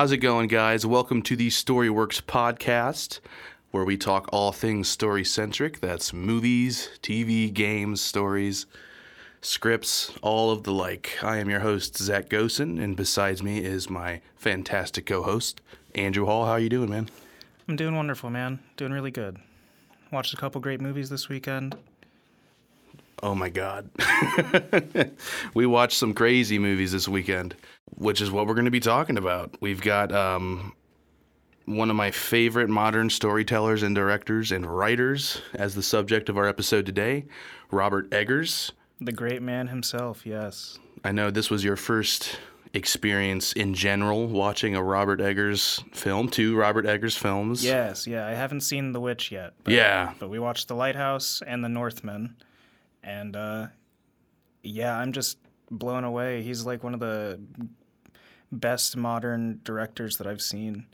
How's it going, guys? Welcome to the Storyworks podcast, where we talk all things story centric. That's movies, TV, games, stories, scripts, all of the like. I am your host, Zac Gosen, and besides me is my fantastic co host, Andrew Hall. How are you doing, man? I'm doing wonderful, man. Doing really good. Watched a couple great movies this weekend. Oh my God. we watched some crazy movies this weekend, which is what we're going to be talking about. We've got um, one of my favorite modern storytellers and directors and writers as the subject of our episode today, Robert Eggers. The great man himself, yes. I know this was your first experience in general watching a Robert Eggers film, two Robert Eggers films. Yes, yeah. I haven't seen The Witch yet. But, Yeah. But we watched The Lighthouse and The Northman. And uh, yeah, I'm just blown away. He's like one of the best modern directors that I've seen.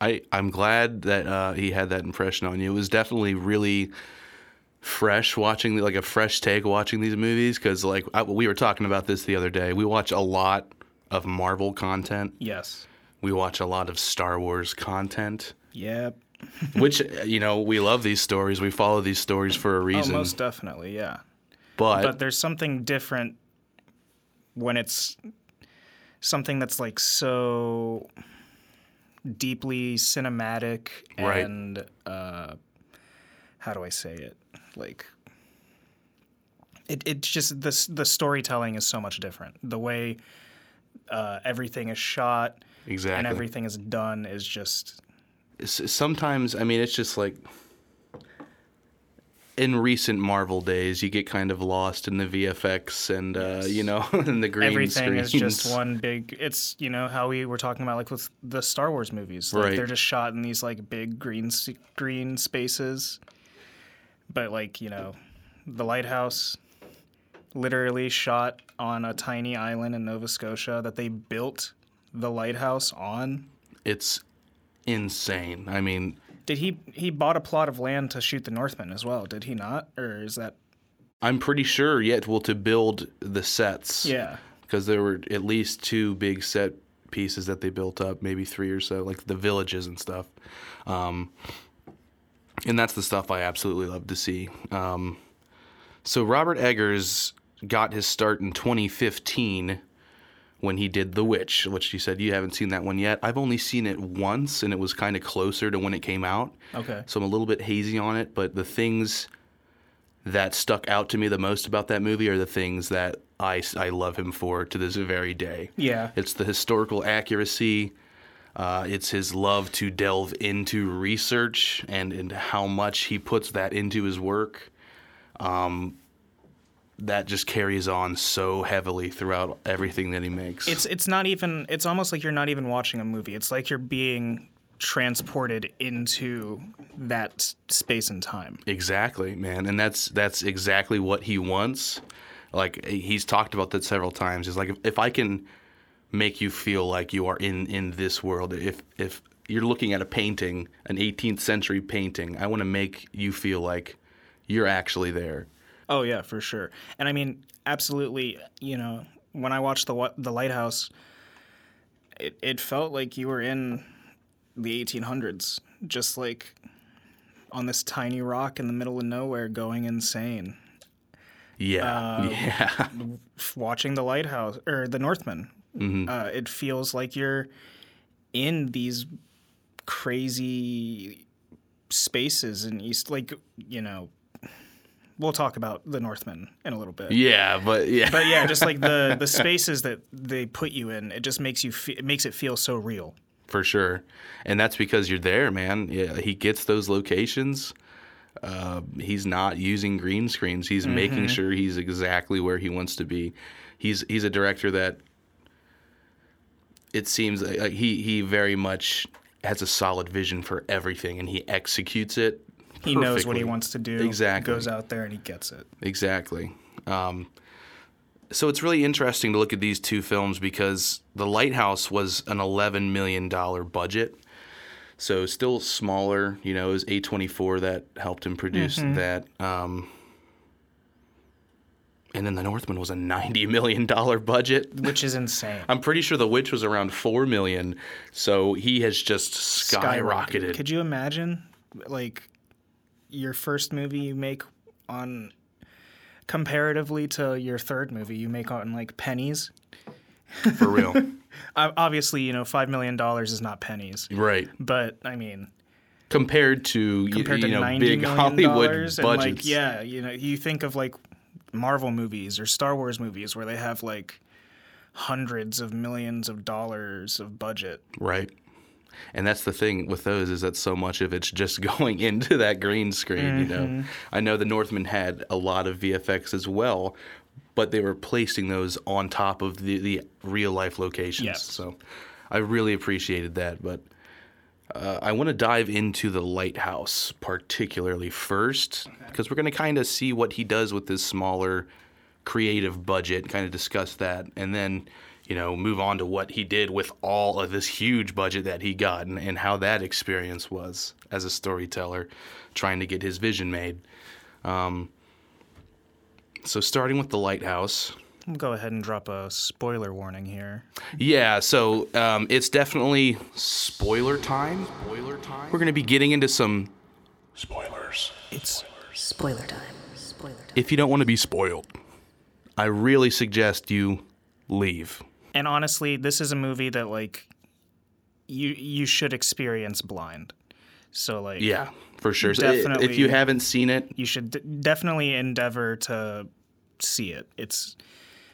I, I'm glad that uh, he had that impression on you. It was definitely really fresh watching, like a fresh take watching these movies. Because, like, I, we were talking about this the other day. We watch a lot of Marvel content, Yes. we watch a lot of Star Wars content, Yep. which, you know, we love these stories. We follow these stories for a Oh, reason. most definitely, yeah. but, but there's something different when it's something that's like so deeply cinematic Right. and uh, how do I say it? Like it, it's just the the storytelling is so much different. The way uh, everything is shot exactly. and everything is done is just sometimes I mean it's just like in recent Marvel days you get kind of lost in the VFX and uh, you know in the green everything is just one big it's you know how we were talking about like with the star wars movies. Like Right. they're just shot in these like big green green spaces. But like you know the lighthouse literally shot on a tiny island in nova scotia that they built the lighthouse on. It's insane. I mean, did he he bought a plot of land to shoot the Northman as well did he not or is that I'm pretty sure yet well to build the sets. yeah Because there were at least two big set pieces that they built up, maybe three or so, like the villages and stuff. Um, and that's the stuff I absolutely love to see. Um, so Robert Eggers got his start in 2015 when he did The Witch, which you said you haven't seen that one yet. I've only seen it once, and it was kind of closer to when it came out. okay So I'm a little bit hazy on it, but the things that stuck out to me the most about that movie are the things that I, I love him for to this very day. yeah It's the historical accuracy. Uh, it's his love to delve into research and, and how much he puts that into his work. Um, that just carries on so heavily throughout everything that he makes. it's it's not even it's almost like you're not even watching a movie it's like you're being transported into that space and time Exactly, man, and that's that's exactly what he wants. Like he's talked about that several times. He's like, if, if I can make you feel like you are in in this world, if if you're looking at a painting, an 18th century painting, I want to make you feel like you're actually there. Oh yeah for sure and i mean absolutely you know when i watched the the lighthouse it, it felt like you were in the 1800s just like on this tiny rock in the middle of nowhere going insane Yeah, yeah, watching the lighthouse or the Northman. Mm-hmm. Uh, it feels like you're in these crazy spaces in East, like you know. We'll talk about the Northman in a little bit. yeah, but yeah, But yeah, just like the the spaces that they put you in, it just makes you fe- it makes it feel so real. for sure. And that's because you're there, man. Yeah, he gets those locations. Uh, he's not using green screens. He's making sure he's exactly where he wants to be. He's he's a director that it seems like like he he very much has a solid vision for everything, and he executes it. He knows what he wants to do. Exactly. Goes out there and he gets it. Exactly. Um, so it's really interesting to look at these two films because The Lighthouse was an $11 million budget. So still smaller, you know, it was A24 that helped him produce that. Um, and then The Northman was a $90 million budget. which is insane. I'm pretty sure The Witch was around 4 million. So he has just skyrocketed. Could you imagine, like, your first movie you make on comparatively to your third movie you make on like pennies? for real. Obviously, you know, five million dollars is not pennies, right. but I mean, Compared to, compared you to know, big Hollywood budgets. and like, yeah, you know, you think of like Marvel movies or Star Wars movies where they have like hundreds of millions of dollars of budget. Right. And that's the thing with those is that so much of it's just going into that green screen, you Mm-hmm. know. I know the Northman had a lot of VFX as well, but they were placing those on top of the, the real life locations. So I really appreciated that. But uh, I want to dive into the lighthouse particularly first because we're going to kind of see what he does with this smaller creative budget, kind of discuss that, and then you know move on to what he did with all of this huge budget that he got and, and how that experience was as a storyteller, trying to get his vision made. Um, so starting with the lighthouse. We'll go ahead and drop a spoiler warning here. Yeah, so um, it's definitely spoiler time. Spoiler time. We're going to be getting into some spoilers. It's Spoiler time. Spoiler time. If you don't want to be spoiled, I really suggest you leave. And honestly, this is a movie that like you you should experience blind. So like Yeah, for sure. I- if you haven't seen it, you should d- definitely endeavor to see it. It's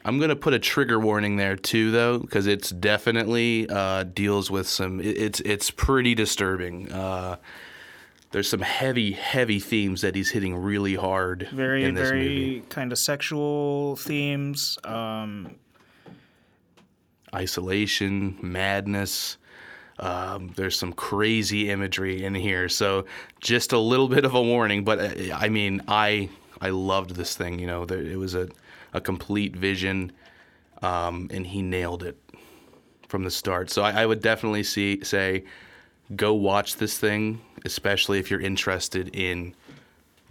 I'm going to put a trigger warning there too, though, because it's definitely uh, deals with some. it- It's it's pretty disturbing. Uh, there's some heavy, heavy themes that he's hitting really hard very in this very movie. kind of sexual themes. Um, isolation, madness. Um, there's some crazy imagery in here, so just a little bit of a warning. But uh, I mean, I I loved this thing. You know, it was a a complete vision, um, and he nailed it from the start. So I, I would definitely see say, go watch this thing, especially if you're interested in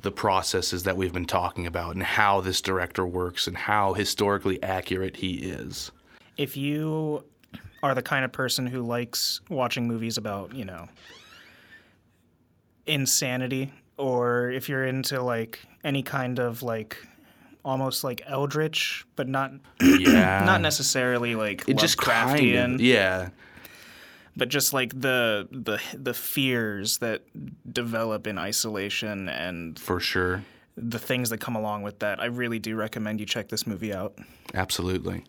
the processes that we've been talking about and how this director works and how historically accurate he is. If you are the kind of person who likes watching movies about, you know, insanity, or if you're into like any kind of like almost like eldritch, but not Yeah. not necessarily like It just of, yeah, but just like the the the fears that develop in isolation and for sure. the things that come along with that. I really do recommend you check this movie out. Absolutely.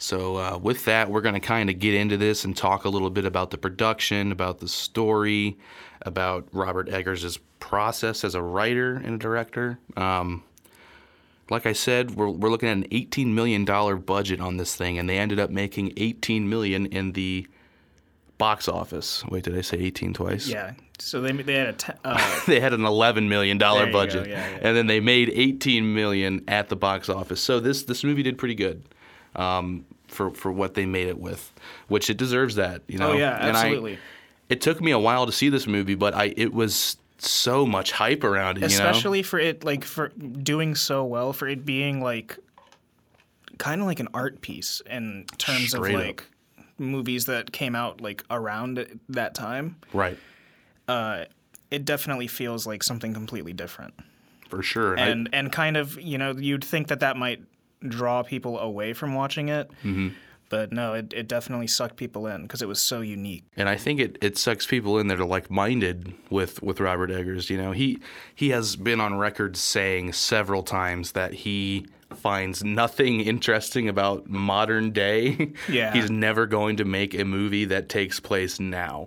So, uh, with that, we're going to kind of get into this and talk a little bit about the production, about the story, about Robert Eggers' process as a writer and a director. Um, like I said, we're, we're looking at an $18 million budget on this thing, and they ended up making 18 million in the box office. Wait, did I say 18 twice? Yeah. So they they had a uh, they had an 11 million dollar budget yeah, yeah. and then they made 18 million at the box office so this this movie did pretty good um, for for what they made it with which it deserves that you know? oh yeah, And I- absolutely. it took me a while to see this movie but i it was so much hype around it you know? Especially for it like for doing so well for it being like kind of like an art piece in terms Straight of up. like movies that came out like around that time. Right. Uh it definitely feels like something completely different. For sure And I- and and kind of you know you'd think that that might draw people away from watching it Mm-hmm. but no it, it definitely sucked people in because it was so unique and I think it, it sucks people in that are like minded with, with Robert Eggers. You know, he he has been on record saying several times that he finds nothing interesting about modern day. Yeah. He's never going to make a movie that takes place now.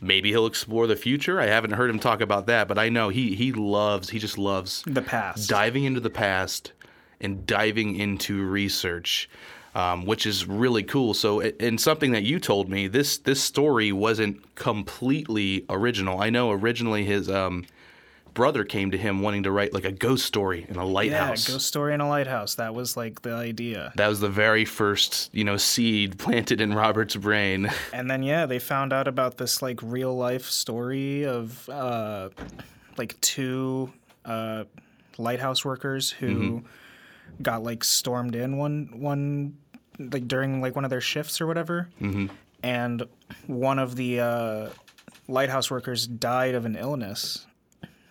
Maybe he'll explore the future. I haven't heard him talk about that, but I know he he loves he just loves the past diving into the past and diving into research, um, which is really cool. So, and something that you told me this this story wasn't completely original. I know originally his um, brother came to him wanting to write like a ghost story in a lighthouse. Yeah. Ghost Story in a Lighthouse. That was like the idea. that was the very first, you know, seed planted in Robert's brain. And then yeah, they found out about this like real life story of uh, like two uh, lighthouse workers who got like stormed in one one like during like one of their shifts or whatever, mm-hmm. and one of the uh, lighthouse workers died of an illness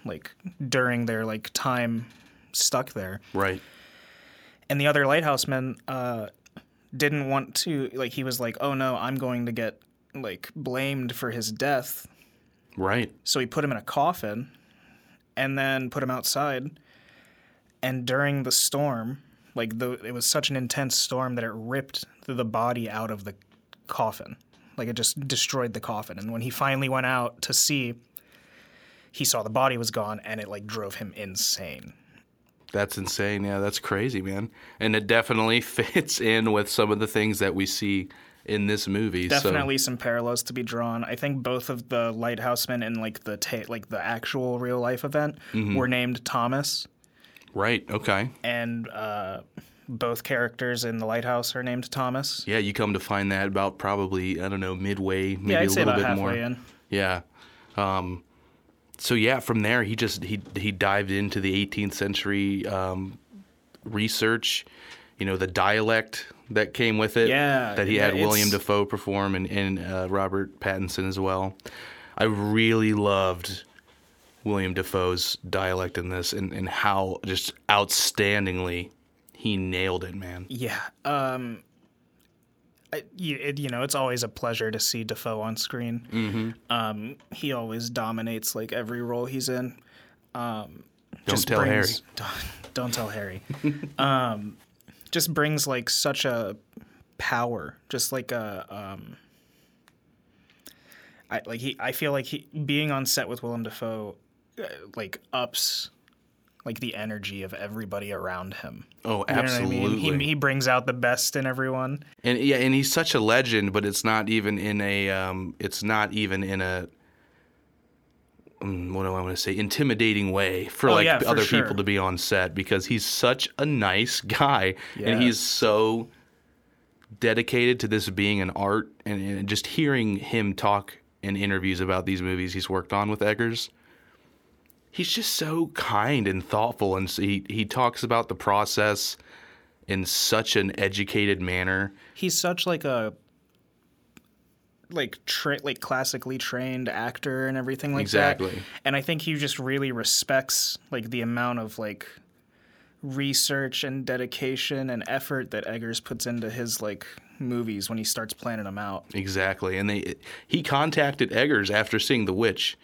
like during their like time stuck there right. and the other lighthouse men uh, didn't want to like he was like oh no i'm going to get like blamed for his death Right. so he put him in a coffin and then put him outside and during the storm like the it was such an intense storm that it ripped the body out of the coffin like it just destroyed the coffin and when he finally went out to see he saw the body was gone and it like drove him insane That's insane. Yeah, that's crazy, man. And it definitely fits in with some of the things that we see in this movie. so- definitely some parallels to be drawn. I think both of the lighthousemen in like the ta- like the actual real life event Mm-hmm. were named Thomas, right. Okay. and uh, both characters in the lighthouse are named Thomas. Yeah, you come to find that about probably I don't know midway, maybe yeah, a little bit more. in. Yeah. Um, so yeah, from there he just he he dived into the 18th century um, research. You know the dialect that came with it. Yeah, That he yeah, had William Dafoe perform and, and uh, Robert Pattinson as well. I really loved William Dafoe's dialect in this and, and how just outstandingly he nailed it, man. Yeah. Um, I, you, it, you know, it's always a pleasure to see Dafoe on screen. Mm-hmm. Um, he always dominates like every role he's in. Um, Don't tell Harry. Don't, don't tell Harry. um, just brings like such a power, just like a. Um, I like he. I feel like he being on set with Willem Dafoe, like ups, like the energy of everybody around him. Oh, You know I mean? absolutely. He, he brings out the best in everyone. And yeah, and he's such a legend, but it's not even in a um, it's not even in a um, what do I want to say intimidating way for Oh, like yeah, for other sure. people to be on set because he's such a nice guy Yeah. and he's so dedicated to this being an art and, and just hearing him talk in interviews about these movies he's worked on with Eggers. He's just so kind and thoughtful, and he he talks about the process in such an educated manner. He's such like a like tra- like classically trained actor and everything like Exactly. that. Exactly. And I think he just really respects like the amount of like research and dedication and effort that Eggers puts into his like movies when he starts planning them out. Exactly, and they he contacted Eggers after seeing The Witch.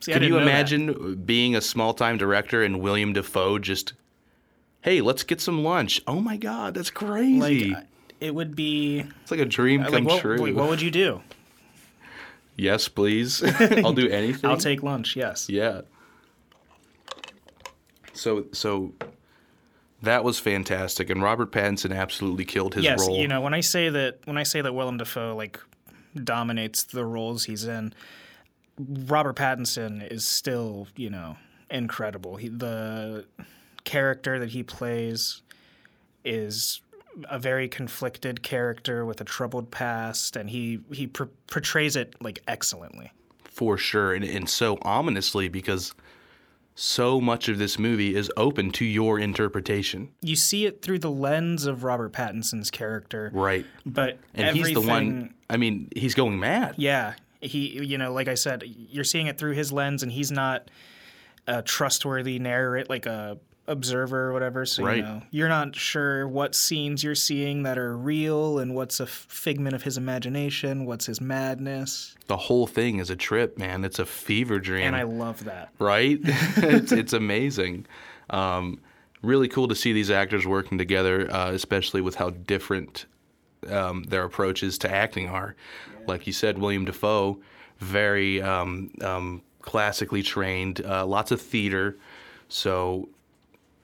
See, you know that. imagine being a small time director and William Dafoe just, hey, let's get some lunch? Oh my God, that's crazy! Like uh, it would be it's like a dream uh, come like what, true. what would you do? yes, please. I'll do anything. I'll take lunch. Yes. Yeah. So so that was fantastic, and Robert Pattinson absolutely killed his yes, role. you know when I say that when I say that Willem Dafoe like dominates the roles he's in, Robert Pattinson is still you know incredible. He, the character that he plays is a very conflicted character with a troubled past, and he he pr- portrays it like excellently. for sure, and, and so ominously because so much of this movie is open to your interpretation. You see it through the lens of Robert Pattinson's character, Right. but And he's the one. I mean, he's going mad. Yeah, he you know, like I said, you're seeing it through his lens, and he's not a trustworthy narrator, like a observer or whatever. So Right. you know, you're not sure what scenes you're seeing that are real and what's a figment of his imagination, what's his madness, The whole thing is a trip, man. It's a fever dream. and I love that. right? it's, it's amazing. Um, really cool to see these actors working together, uh, especially with how different um, their approaches to acting are. Like you said, William Dafoe, very um, um, classically trained, uh, lots of theater. So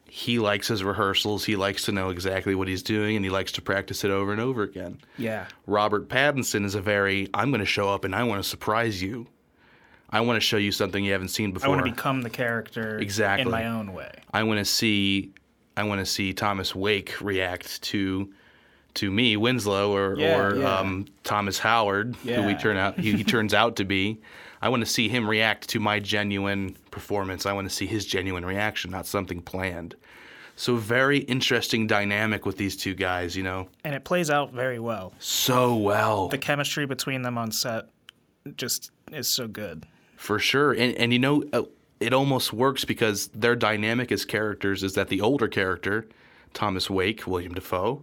he likes his rehearsals. He likes to know exactly what he's doing, and he likes to practice it over and over again. Yeah, Robert Pattinson is a very I'm going to show up and I want to surprise you. I want to show you something you haven't seen before. I want to become the character Exactly. in my own way. I want to see I want to see Thomas Wake react to to me Winslow or Yeah, or yeah. Um, Thomas Howard who we turn out he, he turns out to be. I want to see him react to my genuine performance. I want to see his genuine reaction, not something planned. So very interesting dynamic with these two guys, you know. And it plays out very well. So well. The chemistry between them on set just is so good. For sure. And, and you know, uh, it almost works because their dynamic as characters is that the older character, Thomas Wake, William Dafoe,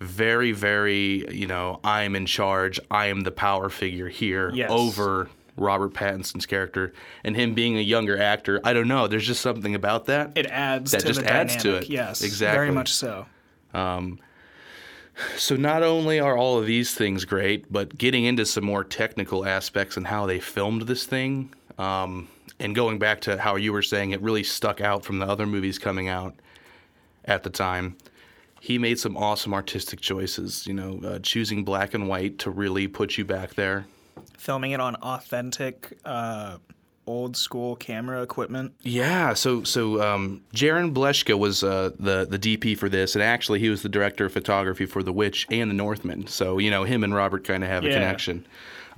very, very, you know, I'm in charge. I am the power figure here Yes. over Robert Pattinson's character. And him being a younger actor, I don't know. There's just something about that. It adds That to just the adds to it. Yes, exactly. very much so. So not only are all of these things great, but getting into some more technical aspects and how they filmed this thing, um, and going back to how you were saying it really stuck out from the other movies coming out at the time. He made some awesome artistic choices, you know, uh, choosing black and white to really put you back there. Filming it on authentic, uh, old school camera equipment. Yeah, so so um, Jarin Blaschke was uh, the the DP for this, and actually he was the director of photography for The Witch and The Northman. So you know him and Robert kind of have a connection.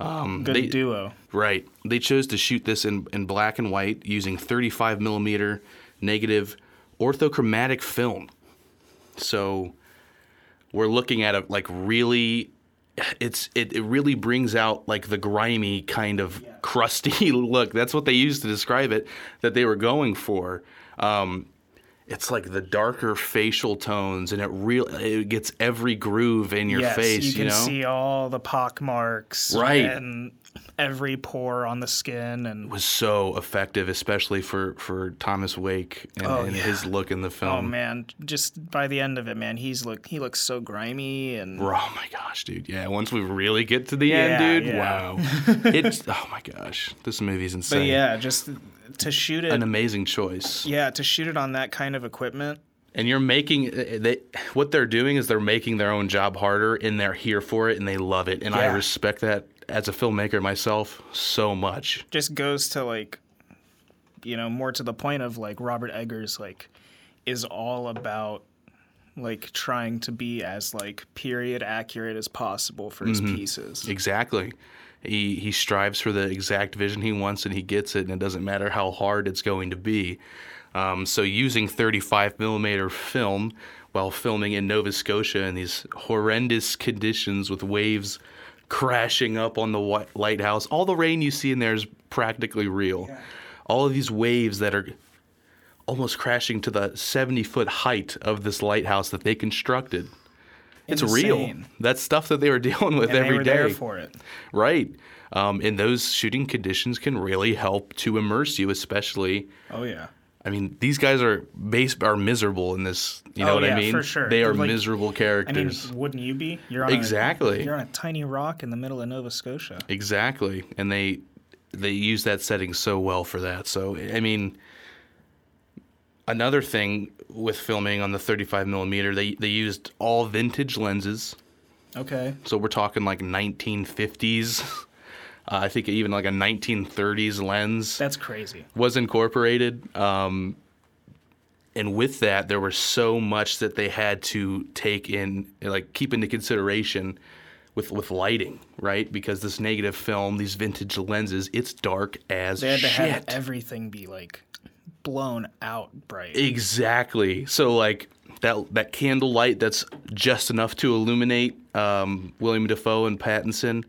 Um, Good they- duo. Right. They chose to shoot this in, in black and white using 35 millimeter negative orthochromatic film. So we're looking at a like really it's it, it really brings out like the grimy kind of crusty look. That's what they used to describe it that they were going for. Um, it's like the darker facial tones, and it real it gets every groove in your yes, face. you You, can know, see all the pock marks, Right. and every pore on the skin, and was so effective, especially for, for Thomas Wake and, Oh, and yeah. his look in the film. oh man, just by the end of it, man, he's look he looks so grimy and Oh my gosh, dude! Yeah, once we really get to the Yeah, end, dude, yeah. wow! it's oh my gosh, this movie's insane. but yeah, just to shoot it, an amazing choice. yeah, to shoot it on that kind of equipment. And you're making uh, they what they're doing is they're making their own job harder, and they're here for it, and they love it, and I respect that as a filmmaker myself so much. just goes to like you know more to the point of like robert eggers like is all about like trying to be as like period accurate as possible for his pieces Exactly. He he strives for the exact vision he wants, and he gets it, and it doesn't matter how hard it's going to be. Um, so using 35 millimeter film while filming in Nova Scotia in these horrendous conditions with waves crashing up on the lighthouse, all the rain you see in there is practically real. All of these waves that are almost crashing to the 70 foot height of this lighthouse that they constructed. It's real. Insane. That's stuff that they were dealing with and every they day. for it Right. Um, and those shooting conditions can really help to immerse you, especially. oh yeah I mean, these guys are base are miserable in this. You know Oh, what yeah, I mean? for sure. They are like- miserable i mean characters. wouldn't you be you're on Exactly. a, you're on a tiny rock in the middle of nova scotia exactly. And they they use that setting so well for that. So I mean, another thing with filming on the 35 millimeter, they they used all vintage lenses. okay So we're talking like 1950s. Uh, I think even like a 1930s lens. that's crazy was incorporated. Um, and with that, there was so much that they had to take in, like keep into consideration with with lighting, right? Because this negative film, these vintage lenses, it's dark as they had to have everything be like blown out bright Exactly. So like that that candle light that's just enough to illuminate um, William Dafoe and Pattinson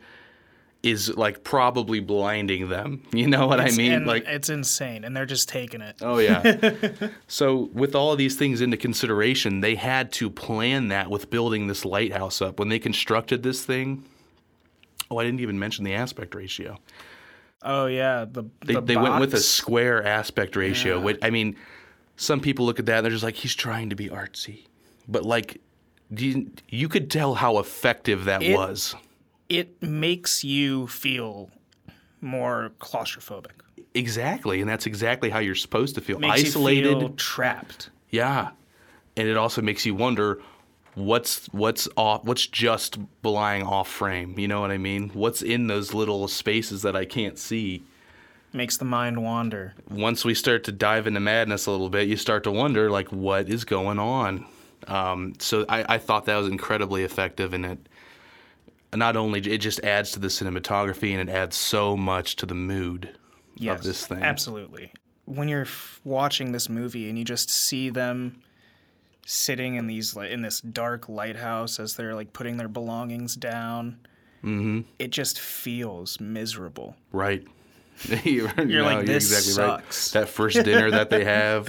is like probably blinding them. You know what It's- I mean? Like it's insane and they're just taking it Oh yeah. so with all of these things into consideration, they had to plan that with building this lighthouse up when they constructed this thing. Oh, I didn't even mention the aspect ratio. oh yeah the They the they went with a square aspect ratio. Yeah. Which I mean, some people look at that and they're just like, he's trying to be artsy, but like, you, you could tell how effective that It- was. It makes you feel more claustrophobic. Exactly, and that's exactly how you're supposed to feel. Makes Isolated. feel trapped. Yeah, and it also makes you wonder what's what's off, what's just lying off frame. You know what I mean? What's in those little spaces that I can't see? Makes the mind wander. once we start to dive into madness a little bit, you start to wonder like what is going on. Um, so I, I thought that was incredibly effective, and it not only it just adds to the cinematography and it adds so much to the mood Yes, of this thing. Absolutely. When you're f- watching this movie and you just see them sitting in these in this dark lighthouse as they're like putting their belongings down, Mm-hmm. it just feels miserable. Right. you're You're like, you're "This exactly sucks." right. That first dinner that they have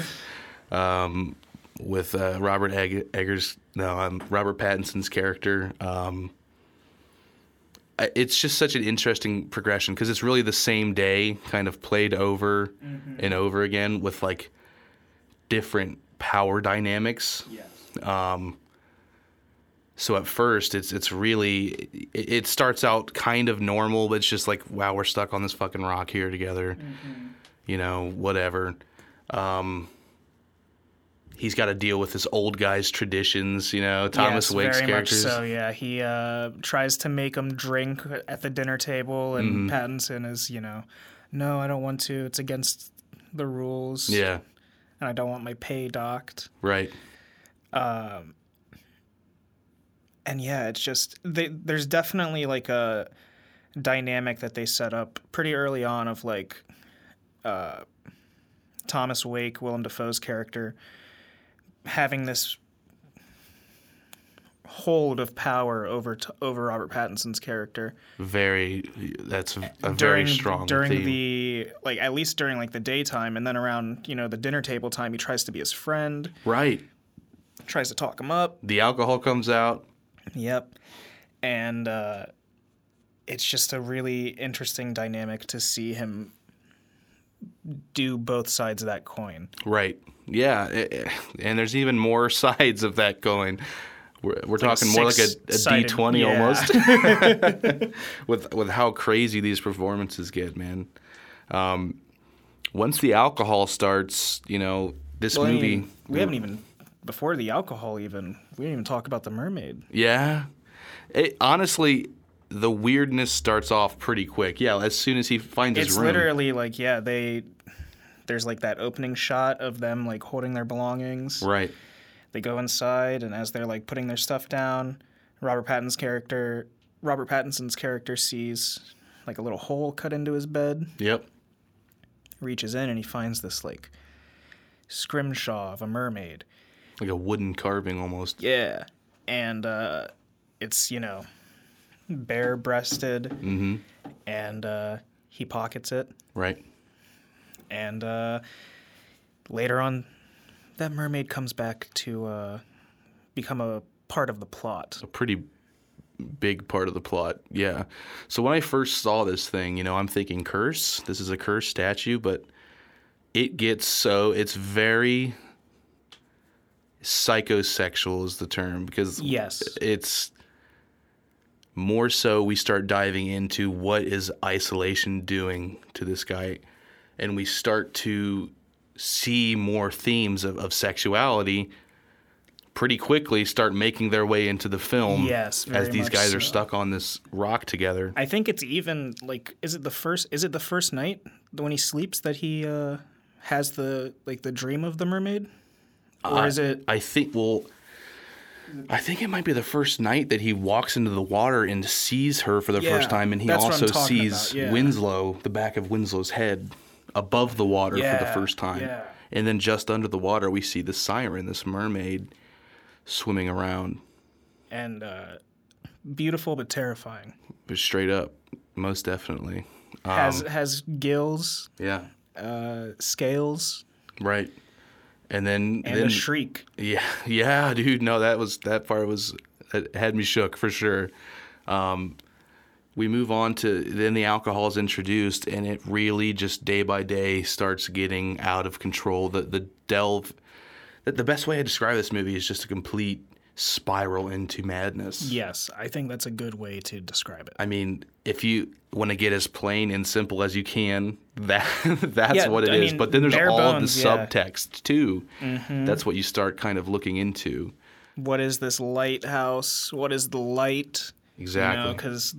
um, with uh, Robert Egg- Eggers, no, um, Robert Pattinson's character. Um, it's just such an interesting progression because it's really the same day, kind of played over Mm-hmm. and over again with like different power dynamics. Yes. So at first, it's it's really it, it starts out kind of normal, but it's just like wow, we're stuck on this fucking rock here together, you know, whatever. Um, he's got to deal with his old guy's traditions, you know. Thomas yes, Wake's very characters, much so. Yeah, he uh, tries to make him drink at the dinner table, and Mm-hmm. Pattinson is, you know, no, I don't want to. It's against the rules. yeah, and I don't want my pay docked. right, and yeah, it's just they, there's definitely like a dynamic that they set up pretty early on of like uh, Thomas Wake, Willem Dafoe's character, having this hold of power over t- over Robert Pattinson's character very. That's a, a during very strong during theme. the like at least during like the daytime and then around you know the dinner table time he tries to be his friend right. tries to talk him up The alcohol comes out. Yep. And uh, it's just a really interesting dynamic to see him do both sides of that coin. Right. Yeah, eh, eh, and there's even more sides of that going. We're, we're talking more like a, a six-sided- D20 yeah. almost with with how crazy these performances get, man. Um, once the alcohol starts, you know, this Well, I movie. mean, we haven't even before the alcohol even we didn't even talk about the mermaid. Yeah. It, honestly, the weirdness starts off pretty quick. Yeah, as soon as he finds It's his room. literally like yeah, they there's like that opening shot of them like holding their belongings. Right. They go inside, and as they're like putting their stuff down, Robert Pattinson's character, Robert Pattinson's character sees like a little hole cut into his bed. Yep. Reaches in and he finds this like scrimshaw of a mermaid. Like a wooden carving almost. Yeah, and uh, it's you know bare-breasted, Mm-hmm. and uh, he pockets it, Right. And uh, later on, that mermaid comes back to uh, become a part of the plot. a pretty big part of the plot. Yeah. So when I first saw this thing, you know, I'm thinking curse. This is a curse statue, but it gets so it's very psychosexual is the term because Yes. it's more so we start diving into what is isolation doing to this guy and we start to see more themes of, of sexuality pretty quickly start making their way into the film Yes, as these guys are stuck on this rock together. I think it's even like is it the first is it the first night when he sleeps that he uh, has the like the dream of the mermaid, or is it i think well I think it might be the first night that he walks into the water and sees her for the Yeah, first time, and he also sees yeah. Winslow, the back of Winslow's head, above the water for the first time. yeah. And then just under the water, we see the siren, this mermaid, swimming around. and uh, beautiful but terrifying? But straight up, most definitely. Um, Has has gills, yeah, uh, scales, right. And then, and then a shriek. Yeah, yeah, dude. No, that was that part was it had me shook for sure. Um, we move on to then the alcohol is introduced, and it really just day by day starts getting out of control. The the delve. The, best way I describe this movie is just a complete spiral into madness. Yes, I think that's a good way to describe it. I mean, if you want to get as plain and simple as you can, that that's Yeah, what it I is. mean, but then there's all bones, the yeah. Mm-hmm. subtext too. That's what you start kind of looking into. What is this lighthouse? What is the light? Exactly. because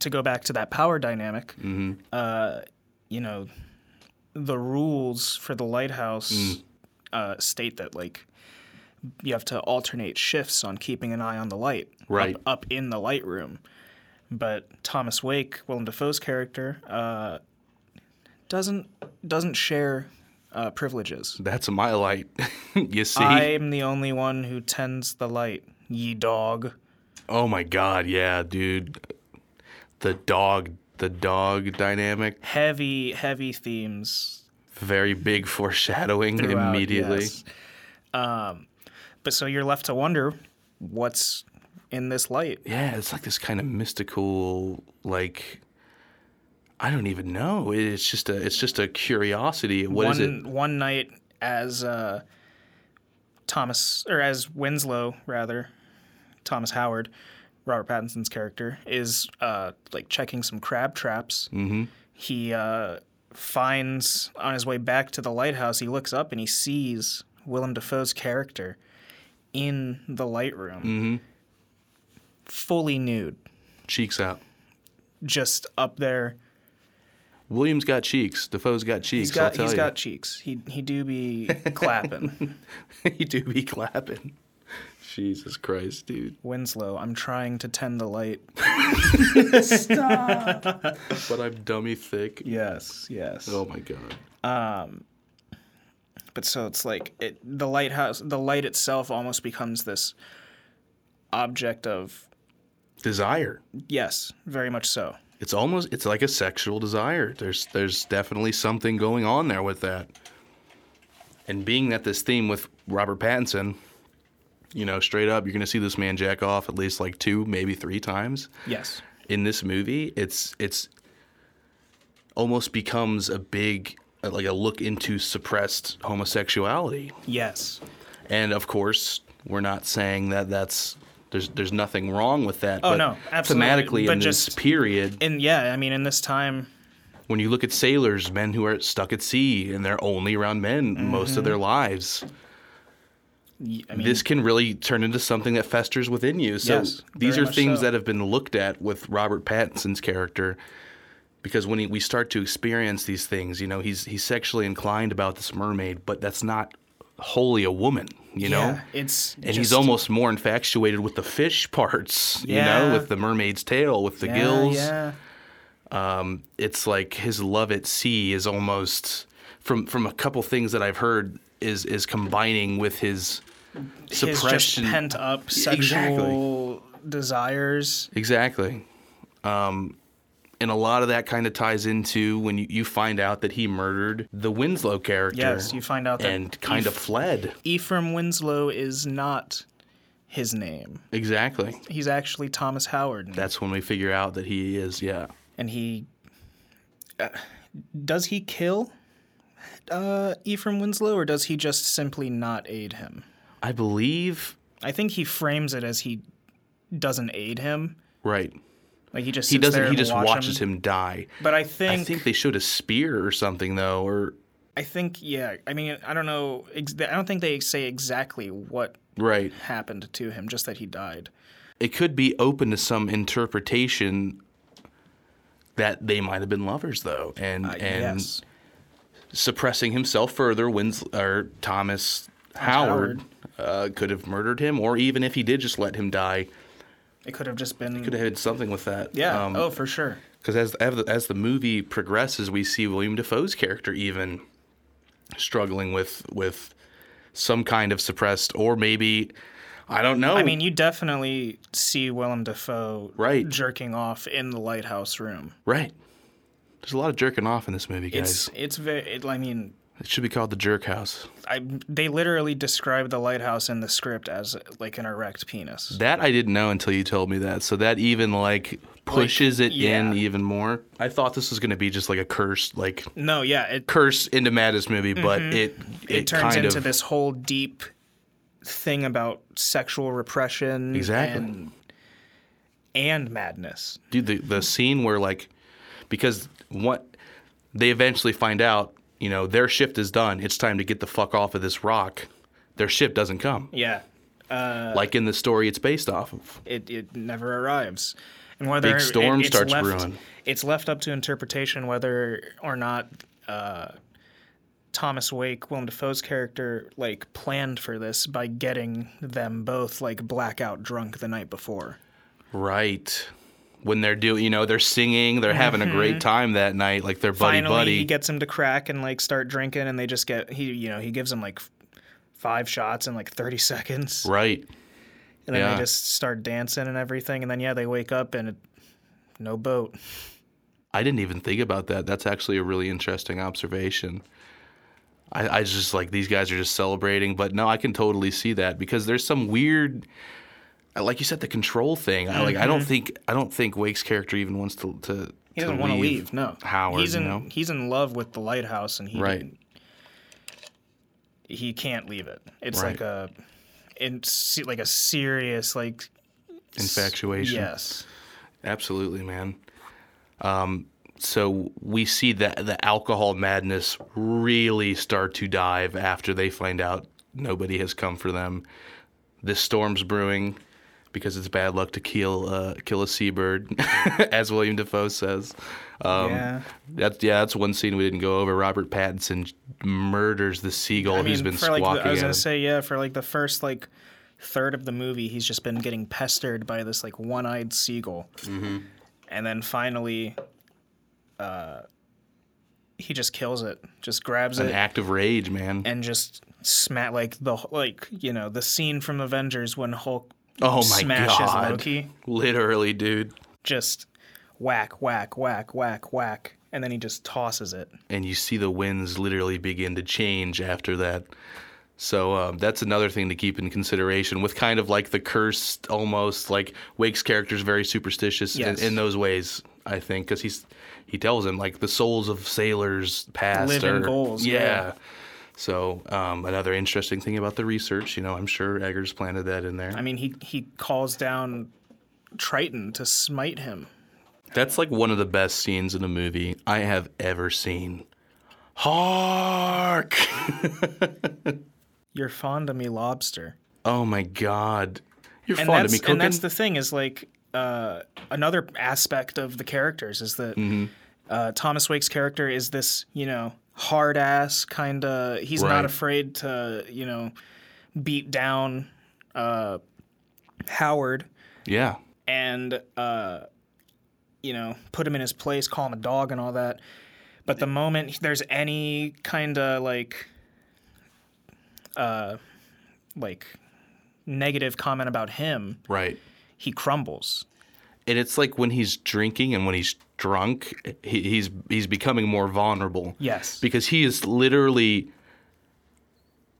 to go back to that power dynamic, Mm-hmm. uh, you know, the rules for the lighthouse Mm. uh, state that like you have to alternate shifts on keeping an eye on the light Right. up, up in the light room. But Thomas Wake, Willem Dafoe's character, uh, doesn't doesn't share uh, privileges. That's my light. you see? I'm the only one who tends the light, ye dog. Oh my god, yeah, dude. The dog, the dog dynamic, Heavy, heavy themes very big foreshadowing throughout, immediately. yes. Um, but so you're left to wonder what's in this light. Yeah, it's like this kind of mystical, like I don't even know. It's just a, it's just a curiosity. What is one it? one night as uh, Thomas or as Winslow rather, Thomas Howard, Robert Pattinson's character is uh, like checking some crab traps. Mm-hmm. He uh, finds on his way back to the lighthouse. He looks up and he sees Willem Dafoe's character in the light room, Mm-hmm. fully nude, Cheeks out. just up there. William's got cheeks. Dafoe's got cheeks. He's got I'll tell he's got cheeks. He he do be clapping. he do be clapping. Jesus Christ, dude. Winslow, I'm trying to tend the light. Stop. but I'm dummy thick. Yes, yes. Oh my god. Um But so it's like it, the lighthouse, the light itself almost becomes this object of Desire. yes, very much so. It's almost it's like a sexual desire. There's there's definitely something going on there with that. And being that this theme with Robert Pattinson, you know, straight up, you're gonna see this man jack off at least like two, maybe three times Yes. in this movie. It's it's almost becomes a big like a look into suppressed homosexuality. Yes. And of course, we're not saying that that's there's there's nothing wrong with that. Oh, but no, absolutely. Thematically, But in this just- period, And yeah, I mean, in this time, when you look at sailors, men who are stuck at sea and they're only around men most of their mm-hmm. lives, y- I mean, this can really turn into something that festers within you. So Yes, these are things so. that have been looked at with Robert Pattinson's character. Because when he, we start to experience these things, you know, he's he's sexually inclined about this mermaid, but that's not wholly a woman, you know. yeah, it's And he's almost more infatuated with the fish parts, you know, with the mermaid's tail, with the yeah, gills. Yeah, um, It's like his love at sea is almost from from a couple things that I've heard is is combining with his just suppression. pent up Exactly. sexual desires. Exactly. Um, and a lot of that kind of ties into when you, you find out that he murdered the Winslow character. Yes, you find out that and kind of fled. Ephraim Winslow is not his name. Exactly. He's actually Thomas Howard. That's when we figure out that he is. Yeah. and he uh, does he kill uh, Ephraim Winslow or does he just simply not aid him? I believe. I think he frames it as he doesn't aid him. Right. Like he just He doesn't. He just watch watches him die. But I think, I think they showed a spear or something though, or I think yeah. I mean I don't know. ex- I don't think they say exactly what right. happened to him. Just that he died. It could be open to some interpretation that they might have been lovers though, and Uh, and yes. suppressing himself further. Wins or Thomas Howard, Uh, could have murdered him, or even if he did just let him die, It could have just been. could have had something with that. yeah. oh, for sure. Because as as the, as the movie progresses, we see William Dafoe's character even struggling with with some kind of suppressed, or maybe I don't know. I mean, you definitely see Willem Dafoe Right. jerking off in the lighthouse room. right? There's a lot of jerking off in this movie, guys. It's it's very. It, I mean, It should be called the Jerk House. I they literally describe the lighthouse in the script as like an erect penis. That I didn't know until you told me that. So that even like pushes it in even more. I thought this was going to be just like a curse, like No, yeah, it curse into Madness movie, but it it, Mm-hmm. it turns into of this whole deep thing about sexual repression Exactly. and and madness. dude the the scene where like because what they eventually find out, you know, their shift is done. It's time to get the fuck off of this rock. Their ship doesn't come. Yeah. Uh, like in the story it's based off of. it it never arrives. and whether Big storm it's starts left, brewing. It's left up to interpretation whether or not uh, Thomas Wake, Willem Dafoe's character, like planned for this by getting them both like blackout drunk the night before. Right. When they're doing, you know, they're singing, they're having a great time that night, like they're buddy Mm-hmm. Finally, buddy. he gets him to crack and like start drinking, and they just get he, you know, he gives them like five shots in like thirty seconds, right. and then yeah. they just start dancing and everything, and then yeah, they wake up and it, no boat. I didn't even think about that. That's actually a really interesting observation. I, I just like these guys are just celebrating, but no, I can totally see that because there's some weird, like you said, the control thing. I like. I don't think I don't think Wake's character even wants to to. Mm-hmm. He doesn't want to leave. No, Howard, He's in you know? he's in love with the lighthouse, and he Right. he can't leave it. It's Right. like a it's like a serious like Infatuation. Yes. Absolutely, man. Um, so we see that the alcohol madness really start to dive after they find out nobody has come for them. This storm's brewing because it's bad luck to kill uh, kill a seabird, as William Dafoe says. Um, yeah. That's yeah, that's one scene we didn't go over. Robert Pattinson murders the seagull I mean, who's been for like squawking the, I was gonna say yeah, for like the first like third of the movie, he's just been getting pestered by this like one-eyed seagull, Mm-hmm. and then finally, uh, he just kills it, just grabs An it, act of rage, man. and just smack like the like you know the scene from Avengers when Hulk oh my smashes god! Loki, Literally, dude. just whack whack whack whack whack, and then he just tosses it. and you see the winds literally begin to change after that. So um, that's another thing to keep in consideration with kind of like the curse, almost like Wake's character is very superstitious Yes. in, in those ways. I think because he's he tells him like the souls of sailors past Live in are goals, Yeah. yeah. So um, another interesting thing about the research, you know, I'm sure Eggers planted that in there. I mean, he he calls down Triton to smite him. That's like one of the best scenes in a movie I have ever seen. Hark! You're fond of me, lobster. Oh my god. You're and fond of me cooking? and that's the thing is like uh, another aspect of the characters is that Mm-hmm. uh, Thomas Wake's character is this you know hard ass kind of he's Right. not afraid to you know beat down uh, Howard yeah. and uh, you know put him in his place, call him a dog and all that. But the moment there's any kind of like uh, like negative comment about him, Right. he crumbles. And it's like when he's drinking and when he's drunk, he, he's he's becoming more vulnerable. Yes. Because he is literally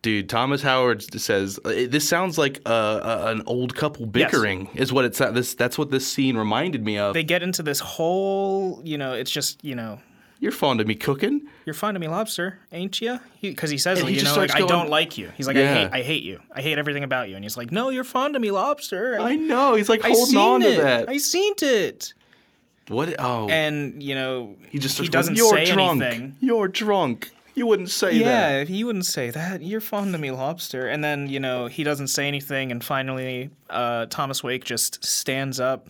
Dude, Thomas Howard says uh, this sounds like uh, a, an old couple bickering. Is what it's this. That's what this scene reminded me of. They get into this whole, you know, it's just, you know, You're fond of me cooking. you're fond of me, lobster, ain't you? Because he, says, And it, he you know, like, starts I don't like you. He's like, Yeah. I hate, I hate you. I hate everything about you. And he's like, No, you're fond of me, lobster. I know. He's like I holding on to it. that. I seen it. what? Oh, And you know, he just he doesn't You're say drunk. anything. You're drunk. You wouldn't say that. Yeah, he wouldn't say that. You're fond of me, lobster. And then you know he doesn't say anything, and finally, uh, Thomas Wake just stands up.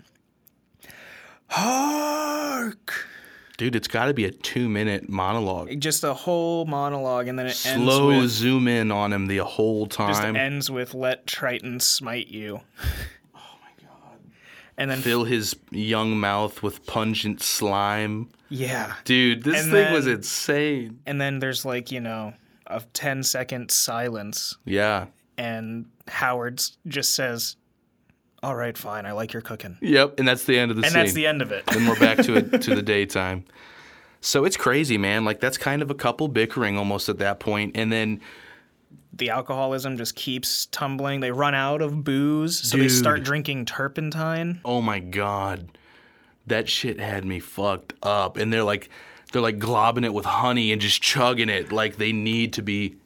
Hark! Dude, it's got to be a two minute monologue. Just a whole monologue, and then it Slow ends with zoom in on him the whole just time. ends with "Let Triton smite you." oh my god! And then Fill his young mouth with pungent slime. yeah, Dude, this And thing was insane. and then there's like you know a 10 second silence, Yeah. and Howard just says, "All right, fine. I like your cooking." Yep. And that's the end of the story. And scene. that's the end of it. then we're back to it to the daytime. So it's crazy, man. Like that's kind of a couple bickering almost at that point, and then the alcoholism just keeps tumbling. They run out of booze, so they start drinking turpentine. oh my god, that shit had me fucked up. And they're like, they're like globbing it with honey and just chugging it like they need to be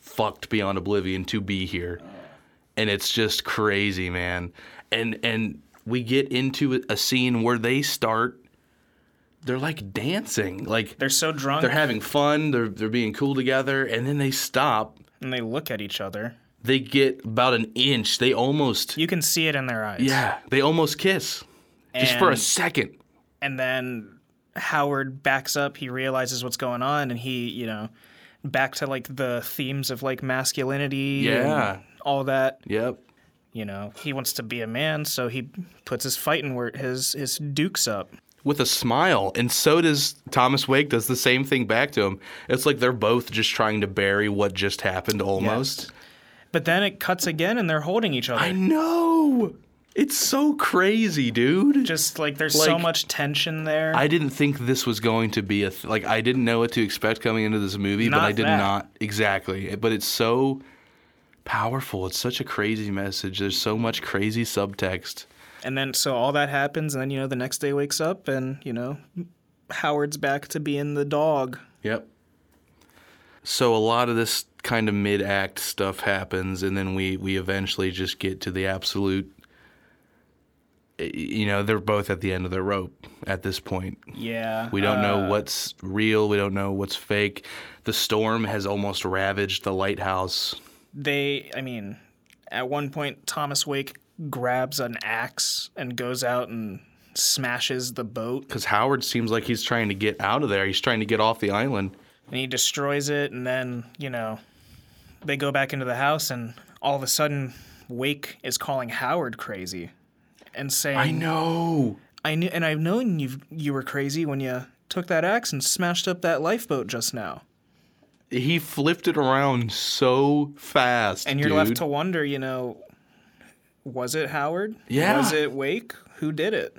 fucked beyond oblivion to be here. And it's just crazy, man. And and we get into a scene where they start. They're like dancing, like They're so drunk, they're having fun. They're they're being cool together, and then they stop. and they look at each other. They get about an inch. They almost You can see it in their eyes. yeah. They almost kiss, just for a second. and then Howard backs up. He realizes what's going on, and he, you know, back to like the themes of like masculinity, Yeah. All that. Yep. You know, he wants to be a man, so he puts his fighting word, his his dukes up. With a smile, and so does Thomas Wake. Does the same thing back to him. It's like they're both just trying to bury what just happened, almost. But then it cuts again, and they're holding each other. I know. It's so crazy, dude. Just like there's so much tension there. I didn't think this was going to be a th- like I didn't know what to expect coming into this movie, but I did that. not exactly. But it's so powerful. It's such a crazy message. There's so much crazy subtext. and then so all that happens, and then you know the next day wakes up, and you know Howard's back to being the dog. Yep. So a lot of this kind of mid-act stuff happens, and then we we eventually just get to the absolute. You know, they're both at the end of their rope at this point. Yeah, We don't uh, know what's real. We don't know what's fake. The storm has almost ravaged the lighthouse. They i mean at one point thomas wake grabs an axe and goes out and smashes the boat Because Howard seems like he's trying to get out of there. He's trying to get off the island. and he destroys it and then you know they go back into the house and all of a sudden wake is calling howard crazy and saying I know. i knew and i've known you you were crazy when you took that axe and smashed up that lifeboat just now He flipped it around so fast. and you're dude. left to wonder you know was it howard Yeah. was it wake who did it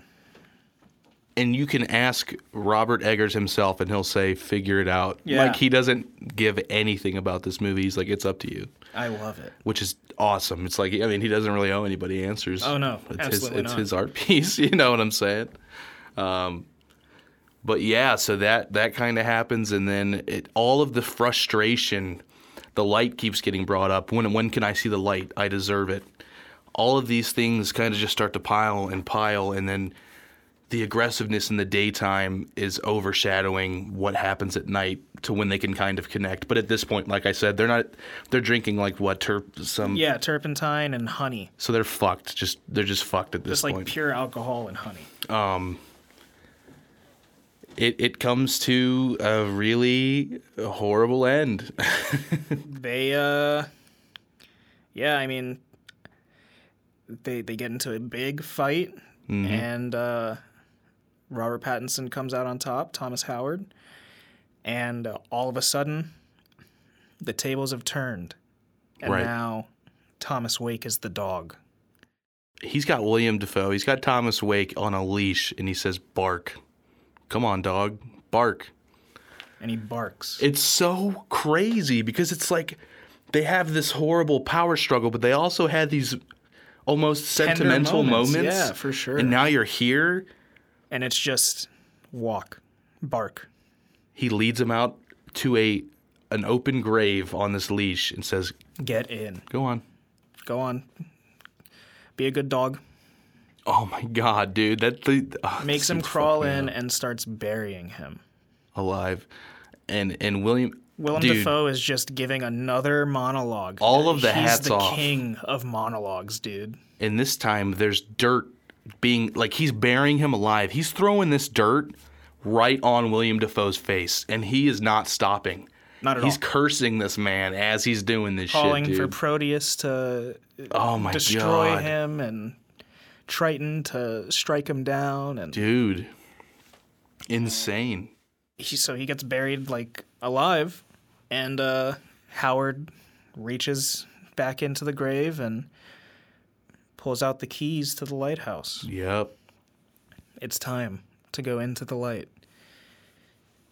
and you can ask Robert Eggers himself, and he'll say, "Figure it out." Yeah. Like he doesn't give anything about this movie. He's like, "It's up to you," i love it which is awesome. It's like, I mean, he doesn't really owe anybody answers. Oh, no. it's Absolutely his, it's not. his art piece. You know what I'm saying? Um, but yeah, so that that kind of happens, and then it, all of the frustration, the light keeps getting brought up. When when can I see the light? I deserve it. All of these things kind of just start to pile and pile, and then the aggressiveness in the daytime is overshadowing what happens at night to when they can kind of connect. But at this point, like I said, they're not they're drinking like what ter- some Yeah, turpentine and honey. so they're fucked. Just they're just fucked at this point. Just like point. pure alcohol and honey. Um, it it comes to a really horrible end. They uh Yeah, I mean they they get into a big fight and uh Robert Pattinson comes out on top, Thomas Howard, and uh, all of a sudden the tables have turned. And Right. now Thomas Wake is the dog. He's got William Dafoe. He's got Thomas Wake on a leash, and he says, "Bark, come on, dog, bark." And he barks. It's so crazy because it's like they have this horrible power struggle, but they also had these almost Tender sentimental moments, moments. yeah, for sure. And now you're here. and it's just walk, bark. He leads him out to a an open grave on this leash and says, Get in. "Go on." Go on. Be a good dog. Oh my god, dude! That the oh, Makes him crawl in up. and starts burying him. alive, and and William Willem dude, Dafoe is just giving another monologue. All of the He's hats the off. king of monologues, dude. and this time there's dirt being like he's burying him alive. He's throwing this dirt right on William Dafoe's face, and he is not stopping. Not at all. He's all. cursing this man as he's doing this Calling shit, Calling for. Proteus to oh my destroy god, him and Triton to strike him down and dude, insane. he, so he gets buried like alive and uh, Howard reaches back into the grave and pulls out the keys to the lighthouse. Yep. It's time to go into the light.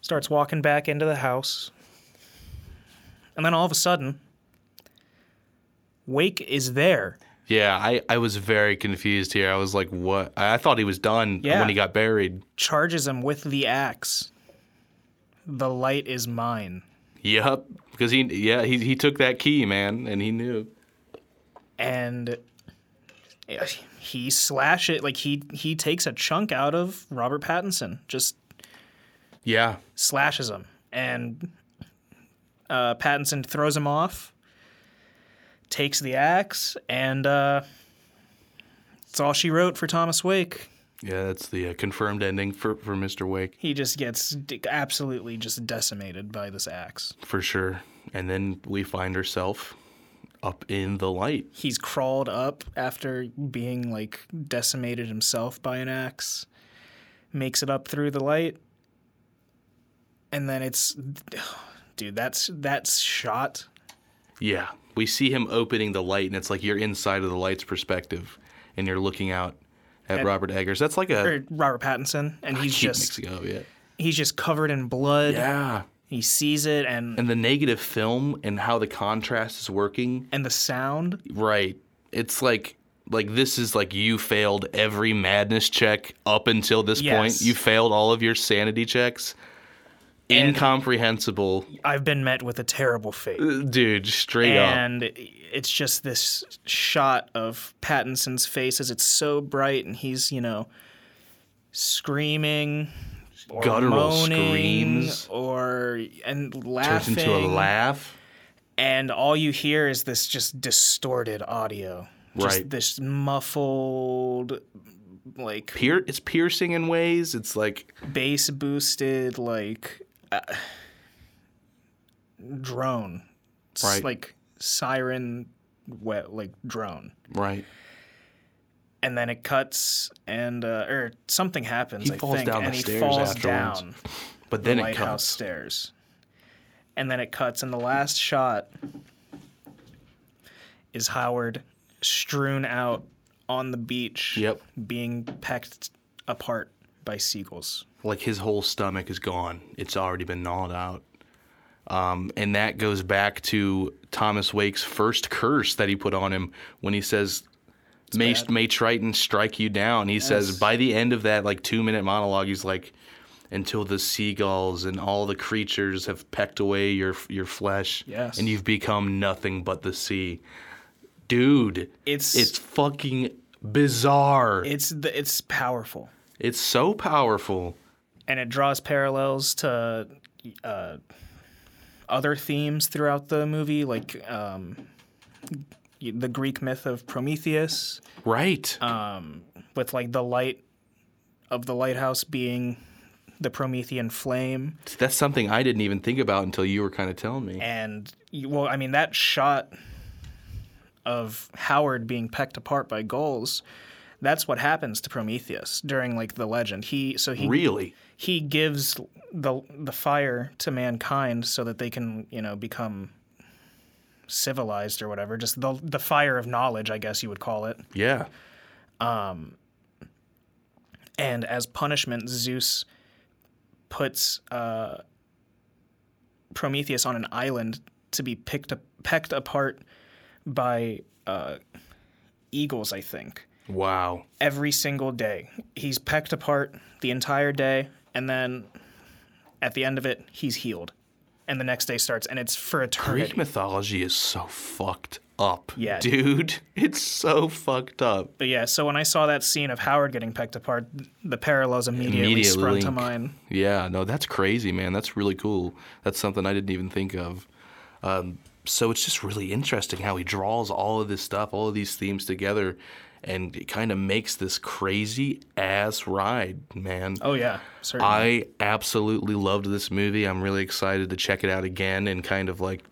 Starts walking back into the house. And then all of a sudden, Wake is there. Yeah, I, I was very confused here. I was like, what? I thought he was done Yeah. when he got buried. Charges him with the axe. The light is mine. Yep. Because he, yeah, he, he took that key, man, and he knew. And he slash it like he he takes a chunk out of Robert Pattinson. Just Yeah. slashes him, and uh, Pattinson throws him off, takes the axe, and uh, it's all she wrote for Thomas Wake. Yeah, that's the uh, confirmed ending for, for Mr. Wake He just gets absolutely just decimated by this axe. for sure. And then we find ourselves up in the light. He's crawled up after being like decimated himself by an axe, makes it up through the light, and then it's, dude, that's that's shot. Yeah, we see him opening the light, and it's like you're inside of the light's perspective, and you're looking out at And- Robert Eggers. That's like a Robert Pattinson, and he's just up, yeah. he's just covered in blood. Yeah, He sees it, and and the negative film and how the contrast is working. and the sound. Right, it's like like this is like you failed every madness check up until this Yes. point. You failed all of your sanity checks. And- Incomprehensible, I've been met with a terrible fate. Uh, dude. Straight up. and it's just this shot of Pattinson's face as it's so bright, and he's you know screaming, or Guttural moaning, screams. or and laughing Turns into a laugh. and all you hear is this just distorted audio, just Right. This muffled, like Pier- it's piercing in ways. It's like bass boosted, like uh, drone, It's Right. like siren, we- like drone. right. and then it cuts and uh, or something happens. He I falls think, down the he stairs falls afterwards. down But the then it lighthouse comes. stairs, and then it cuts, and the last shot is Howard strewn out on the beach, Yep. being pecked apart by seagulls. like his whole stomach is gone. It's already been gnawed out. Um, and that goes back to Thomas Wake's first curse that he put on him when he says, may, bad. may Triton strike you down. He says, by the end of that like two minute monologue, he's like, until the seagulls and all the creatures have pecked away your your flesh, Yes. and you've become nothing but the sea. Dude, It's it's fucking bizarre. it's the, it's powerful, it's so powerful. and it draws parallels to uh, other themes throughout the movie, like um, the Greek myth of Prometheus. Right. with like the light of the lighthouse being the Promethean flame. That's something I didn't even think about until you were kind of telling me. And, well, I mean, that shot of Howard being pecked apart by gulls, that's what happens to Prometheus during like the legend. He, so he, Really? he gives the, the fire to mankind so that they can, you know, become civilized or whatever. Just the, the fire of knowledge, I guess you would call it. Yeah. and as punishment, Zeus puts uh, Prometheus on an island to be picked up, pecked apart by uh, eagles. I think Wow. every single day he's pecked apart the entire day, and then at the end of it, he's healed, and the next day starts, and it's for eternity. Greek mythology is so fucked up. Yeah. Dude, it's so fucked up. But yeah, so when I saw that scene of Howard getting pecked apart, the parallels immediately, Immediately sprung to mind. Yeah, no, that's crazy, man. That's really cool. That's something I didn't even think of. Um, so it's just really interesting how he draws all of this stuff, all of these themes together, and it kind of makes this crazy ass ride, man. Oh yeah, certainly. I absolutely loved this movie. I'm really excited to check it out again and kind of like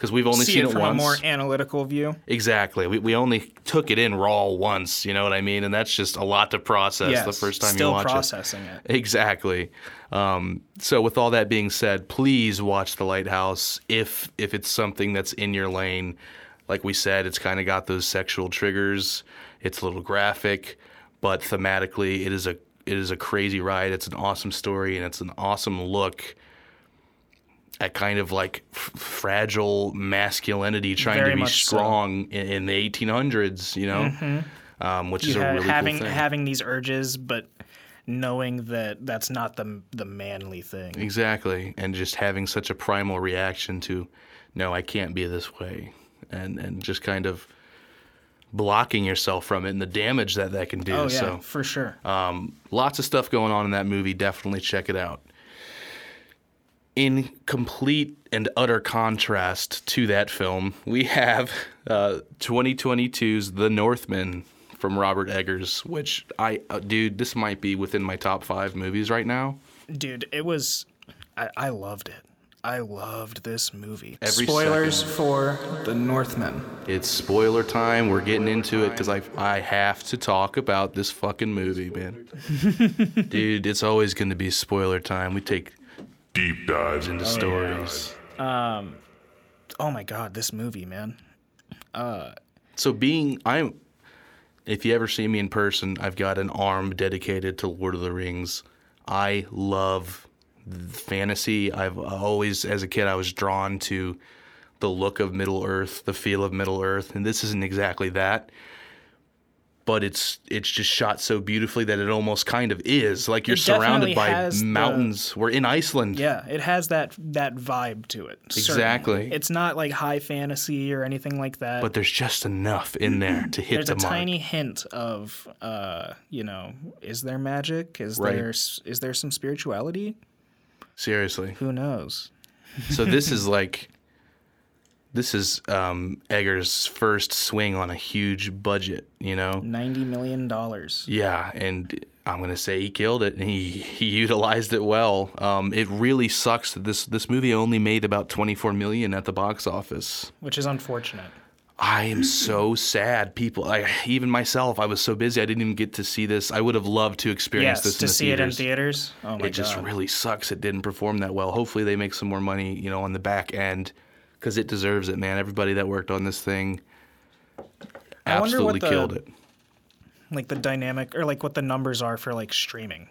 because we've only see seen it it, from once. a more analytical view. Exactly. We, we only took it in raw once, you know what I mean? And that's just a lot to process Yes, the first time you watch processing it. it. Exactly. Um, so with all that being said, please watch The Lighthouse if if it's something that's in your lane. Like we said, it's kind of got those sexual triggers. It's a little graphic, but thematically it is a it is a crazy ride. It's an awesome story and it's an awesome look at kind of like f- fragile masculinity trying Very to be much so. strong in, in the 1800s, you know, um, which is a really having cool thing. having these urges, but knowing that that's not the the manly thing. exactly, and just having such a primal reaction to, no, I can't be this way, and and just kind of blocking yourself from it and the damage that that can do. Oh yeah, So for sure. Um, lots of stuff going on in that movie. Definitely check it out. In complete and utter contrast to that film, we have uh, 2022's The Northman from Robert Eggers, which I, uh, dude, this might be within my top five movies right now. Dude, it was. I, I loved it. I loved this movie. Every Spoilers for The Northman. It's spoiler time. We're getting into it because I I have to talk about this fucking movie, man. Dude, it's always going to be spoiler time. We take deep dives into stories. Um, Oh my god, this movie, man. Uh, So being I'm if you ever see me in person, I've got an arm dedicated to Lord of the Rings. I love fantasy. I've always as a kid I was drawn to the look of Middle Earth, the feel of Middle Earth, and this isn't exactly that. But it's it's just shot so beautifully that it almost kind of is. Like you're surrounded by has the- mountains. We're in Iceland. Yeah, it has that that vibe to it. certainly. Exactly. It's not like high fantasy or anything like that. But there's just enough in there to hit there's the a mark. tiny hint of, uh, you know, is there magic? Is Right. there is there some spirituality? Seriously. Who knows? So this is like this is um, Eggers' first swing on a huge budget, you know. Ninety million dollars. Yeah, and I'm gonna say he killed it, and he he utilized it well. Um, it really sucks that this this movie only made about 24 million at the box office. which is unfortunate. I am so sad. People, I, even myself, I was so busy I didn't even get to see this. I would have loved to experience Yes, this to in the see theaters. it in theaters. Oh my it just god! really sucks it didn't perform that well. Hopefully they make some more money, you know, on the back end because it deserves it, man. Everybody that worked on this thing I wonder what absolutely the- killed it. like the dynamic or like what the numbers are for like streaming.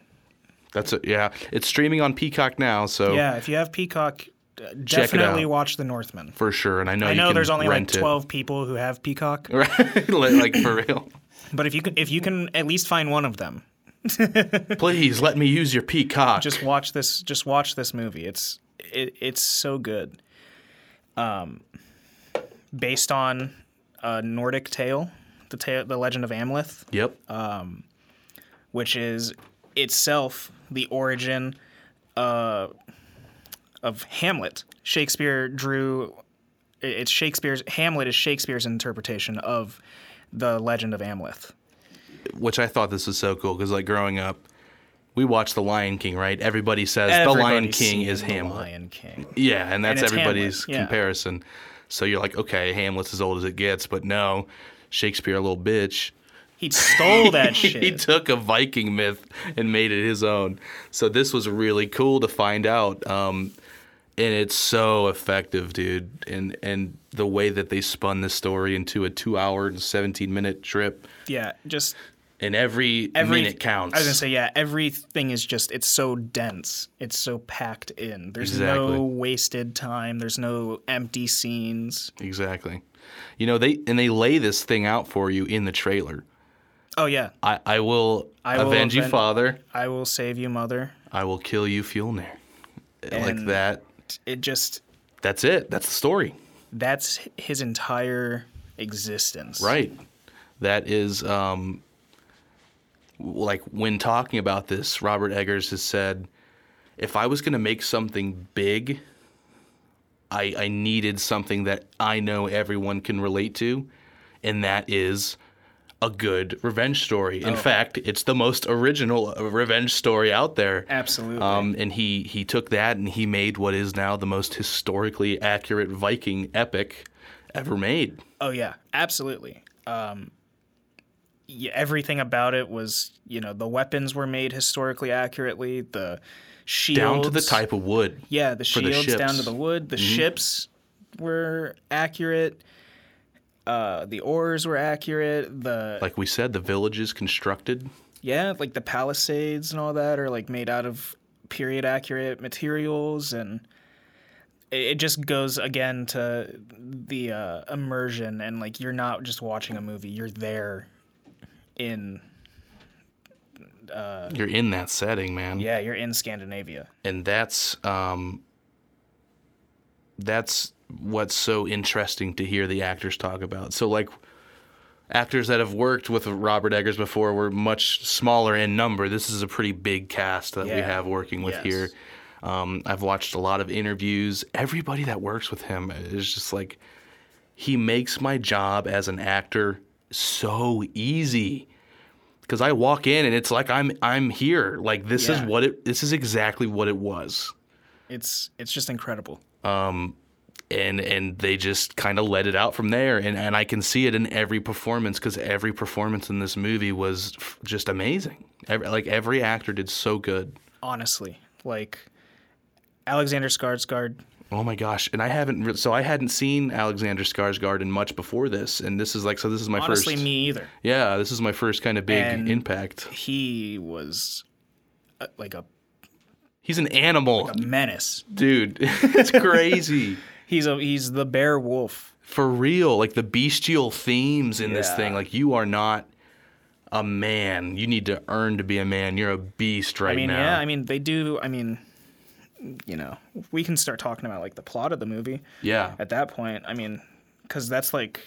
That's it. Yeah, it's streaming on Peacock now, so Yeah, if you have Peacock, it definitely out. watch The Northman. for sure. And I know I know there's only like rent it. 12 people who have Peacock, right? like for real. but if you can if you can at least find one of them, Please let me use your Peacock. just watch this just watch this movie. It's it, it's so good. Um based on a Nordic tale, the tale the legend of Amleth, yep. Um, which is itself the origin uh, of Hamlet. Shakespeare drew it's Shakespeare's Hamlet is Shakespeare's interpretation of the legend of Amleth. Which I thought this was so cool because, like, growing up, we watched The Lion King, right? Everybody says The Lion King is The Hamlet. Lion King. Yeah, and that's it's everybody's yeah. comparison. So you're like, okay, Hamlet's as old as it gets, but no, Shakespeare, a little bitch. He stole that shit. he took a Viking myth and made it his own. So this was really cool to find out. Um, and it's so effective, dude. And and the way that they spun this story into a two hour and seventeen minute trip, yeah, just and every, every minute counts. I was gonna say, yeah, everything is just it's so dense. It's so packed in. There's Exactly. no wasted time. There's no empty scenes. exactly. You know they and they lay this thing out for you in the trailer. Oh yeah, I, I will I will avenge you, father. I will save you, mother. I will kill you, Fjolnir. like And- that. It just That's it. That's the story. that's his entire existence. Right. That is um like when talking about this, Robert Eggers has said if I was going to make something big, I I needed something that I know everyone can relate to, and that is a good revenge story. In fact, it's the most original revenge story out there. Absolutely. Um, and he he took that and he made what is now the most historically accurate Viking epic ever made. Oh yeah, absolutely. Um, yeah, everything about it was, you know, the weapons were made historically accurately. The shields Down to the type of wood. Yeah, the the shields down to. Mm-hmm. the wood. The ships were accurate. Uh, the oars were accurate. The Like we said, the villages constructed. yeah, like the palisades and all that are like made out of period accurate materials and it it just goes again to the uh, immersion and like you're not just watching a movie you're there in uh, You're in that setting, man. yeah you're in scandinavia And that's um, that's what's so interesting to hear the actors talk about. So like actors that have worked with Robert Eggers before were much smaller in number. This is a pretty big cast that we have working with Yes. here. Um, I've watched a lot of interviews. Everybody that works with him is just like he makes my job as an actor so easy. Cuz I walk in and it's like I'm I'm here. Like this is what it this is exactly what it was. It's it's just incredible. And and they just kind of let it out from there and and I can see it in every performance cuz every performance in this movie was f- just amazing. Every, like every actor did so good. Honestly, like Alexander Skarsgård. Oh my gosh! And I haven't re- so I hadn't seen Alexander Skarsgård in much before this, and this is like so. This is my Honestly, first. me either. Yeah, this is my first kind of big And- impact. He was uh, like a He's an animal, A menace. dude. it's crazy He's a he's the bear wolf. for real. Like the bestial themes in this thing. Like you are not a man. You need to earn to be a man. You're a beast right I mean, now. yeah, I mean they do. I mean, you know, we can start talking about like the plot of the movie yeah. at that point. I mean, because that's like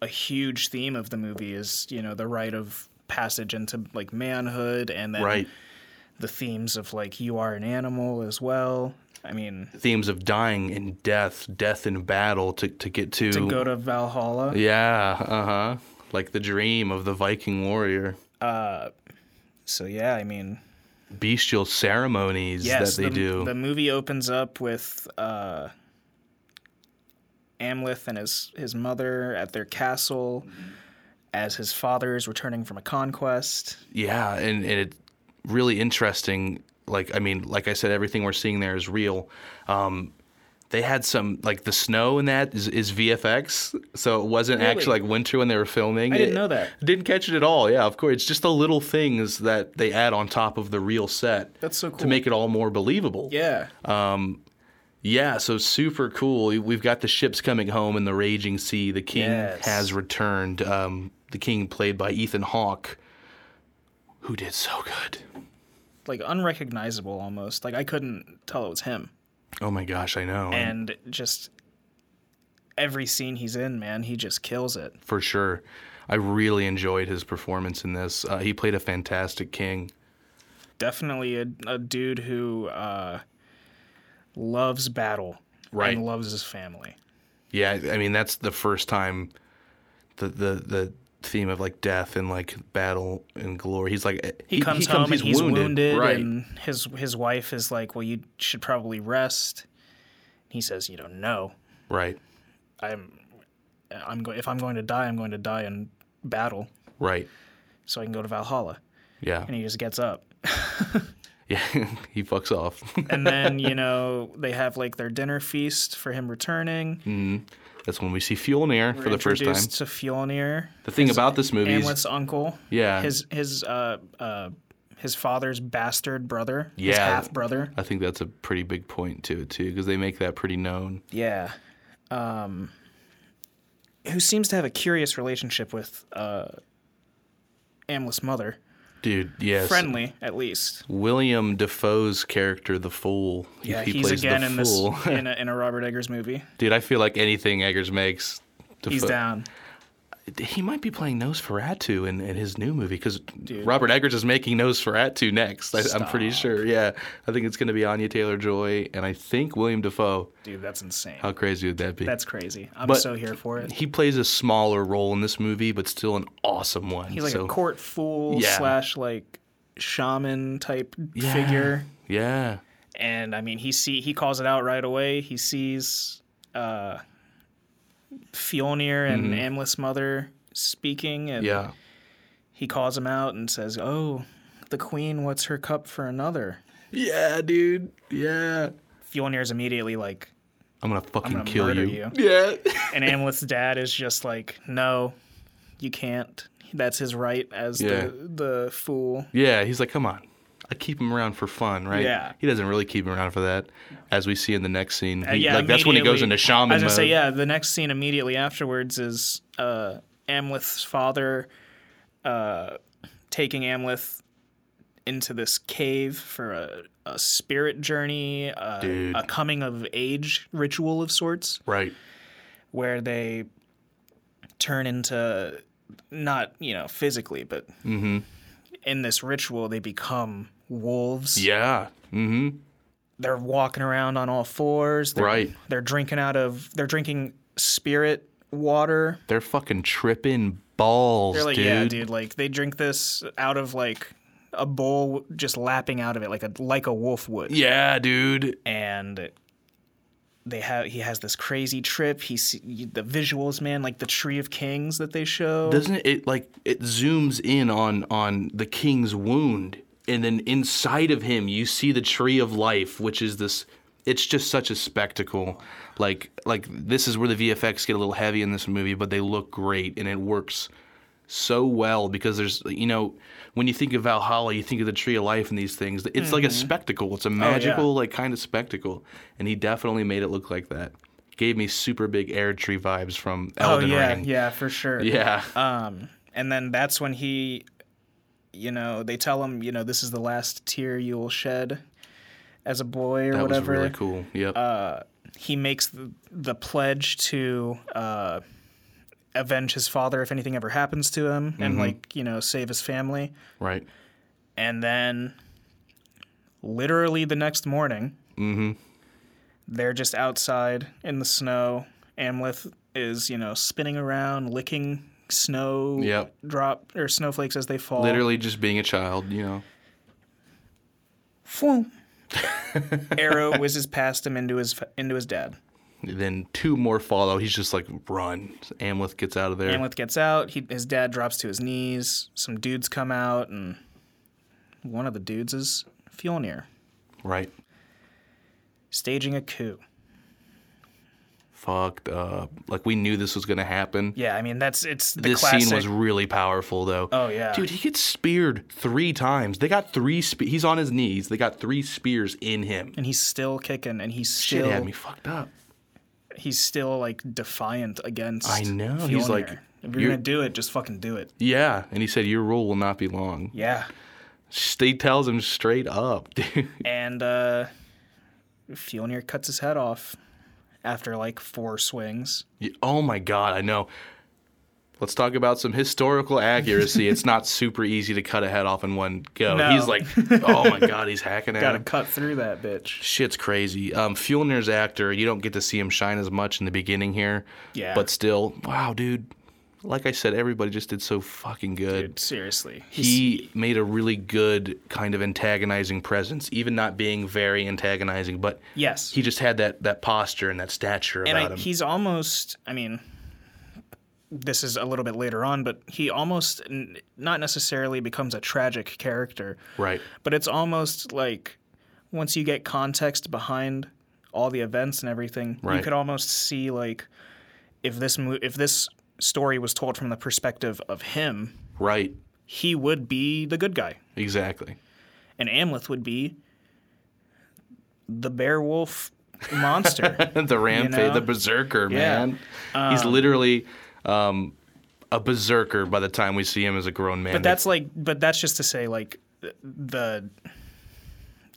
a huge theme of the movie is you know the rite of passage into like manhood and then Right. the themes of like you are an animal as well. I mean, Themes of dying and death, death in battle to, to get to. to go to Valhalla. yeah. Uh huh. Like the dream of the Viking warrior. Uh, so yeah, I mean, bestial ceremonies yes, that they the, do. the movie opens up with uh, Amleth and his his mother at their castle as his father is returning from a conquest. yeah, and, and it's really interesting. Like I mean, like I said, everything we're seeing there is real. Um, they had some like the snow in that is, is VFX, so it wasn't Really? actually like winter when they were filming. I didn't It- know that. Didn't catch it at all. Yeah, of course. It's just the little things that they add on top of the real set. That's so cool To make it all more believable. Yeah. Yeah, so super cool. We- We've got the ships coming home in the raging sea. The king Yes. has returned. Um, the king, played by Ethan Hawke, who did so good. Like unrecognizable almost. Like I couldn't tell it was him. Oh my gosh, I know. And just every scene he's in, man, he just kills it. for sure, I really enjoyed his performance in this. Uh, he played a fantastic king. Definitely a, a dude who uh, loves battle Right. and loves his family. Yeah, I mean that's the first time the the the theme of like death and like battle and glory. He's like He, comes home and he's wounded, right? and his his wife is like, "Well, you should probably rest." He says, "You don't know. right, I'm, I'm going. If I'm going to die, I'm going to die in battle, right. so I can go to Valhalla." Yeah, And he just gets up. yeah. he fucks off. And then you know they have like their dinner feast for him returning. Mm-hmm. That's when we see Fjolnir for We're the first time. to Fjolnir. The thing about this movie is Amleth's uncle. Yeah. His his uh uh his father's bastard brother. His Yeah. half brother. I think that's a pretty big point to it too, because they make that pretty known. Yeah. Um who seems to have a curious relationship with uh Amleth's mother. Dude, yes. Friendly, at least. William Dafoe's character, the Fool. he- Yeah, he, he's plays again the in Fool. this in a, in a Robert Eggers movie. Dude, I feel like anything Eggers makes, He's down. He might be playing Nosferatu in, in his new movie because Robert Eggers is making Nosferatu next. I, I'm pretty sure. Yeah, I think it's going to be Anya Taylor Joy and I think William Dafoe. Dude, that's insane. How crazy would that be? That's crazy. I'm But- so here for it. he plays a smaller role in this movie, but still an awesome one. He's like so, a court fool Yeah. slash like shaman type Yeah. figure. Yeah, And I mean he see he calls it out right away. He sees uh Fjolnir and Amleth's mother speaking and Mm-hmm. yeah. he calls him out and says, Oh, the queen what's her cup for another? Yeah, dude. Yeah. Fjolnir's immediately like I'm gonna fucking gonna kill you. you. Yeah. and Amleth's dad is just like, No, you can't. That's his right as Yeah. the the fool. yeah. He's like, come on. I keep him around for fun, right? Yeah. He doesn't really keep him around for that, as we see in the next scene. He- Uh, yeah, like that's when he goes into shaman I was gonna mode. say, yeah. The next scene immediately afterwards is uh, Amleth's father uh, taking Amleth into this cave for a, a spirit journey, uh, Dude. a coming of age ritual of sorts, Right. where they turn into not you know physically, but Mm-hmm. in this ritual they become wolves. Yeah. Mm-hmm. they're walking around on all fours. They're, Right. They're drinking out of. They're drinking spirit water. They're fucking tripping balls, They're like, dude. yeah, dude. Like they drink this out of like a bowl, just lapping out of it like a like a wolf would. Yeah, dude. and they have he has this crazy trip. He's the visuals, man, like the Tree of Kings that they show. Doesn't it, it like it zooms in on on the king's wound and then inside of him you see the tree of life, which is this it's just such a spectacle. Like like this is where the VFX get a little heavy in this movie, but they look great and it works so well because there's you know when you think of Valhalla, you think of the Tree of Life and these things. It's like a spectacle. It's a magical like kind of spectacle, and he definitely made it look like that. Gave me super big Erdtree vibes from oh Elden yeah, Ring. yeah, for sure. Yeah. Um, and then that's when he, you know, they tell him, you know, this is the last tear you will shed as a boy or that whatever. was really cool. Yep. He makes the, the pledge to uh, avenge his father if anything ever happens to him, Mm-hmm. and like you know save his family. right. And then, literally the next morning, Mm-hmm. they're just outside in the snow. Amleth is, you know, spinning around, licking snow Yep. drop or snowflakes as they fall. Literally just being a child, you know. Phoom. Arrow whizzes past him into his into his dad. Then two more follow. He's just like run. Amleth gets out of there. Amleth gets out. He, his dad drops to his knees. Some dudes come out, and one of the dudes is Fjolnir, Right. staging a coup. Fucked up. Like we knew this was gonna happen. Yeah, I mean that's it's the this classic. scene was really powerful though. Oh, yeah. Dude, he gets speared three times. They got three spe- he's on his knees. They got three spears in him. and he's still kicking, and he's still Shit had me fucked up. he's still like defiant against. I know, he's like, if you're, you're- gonna do it, just fucking do it. Yeah. And he said, Your rule will not be long. Yeah, He tells him straight up, dude. and uh, Fjolnir cuts his head off after like four swings. Yeah, Oh my god, I know. Let's talk about some historical accuracy. it's not super easy to cut a head off in one go. No. He's like, oh my god, he's hacking at Got to him. cut through that bitch. Shit's crazy. Um, Fjolnir's actor, you don't get to see him shine as much in the beginning here. Yeah. But still, wow, dude. Like I said, everybody just did so fucking good. Dude, seriously. He made a really good kind of antagonizing presence, even not being very antagonizing, but yes. he just had that, that posture and that stature and about I, him. he's almost i mean this is a little bit later on but he almost n- not necessarily becomes a tragic character right. but it's almost like once you get context behind all the events and everything you could almost see like if this mo- if this story was told from the perspective of him Right. he would be the good guy Exactly. and Amleth would be the bear wolf monster the rampage, know? the berserker, Yeah. man. He's literally um, a berserker by the time we see him as a grown man. But that's like, but that's just to say, like, the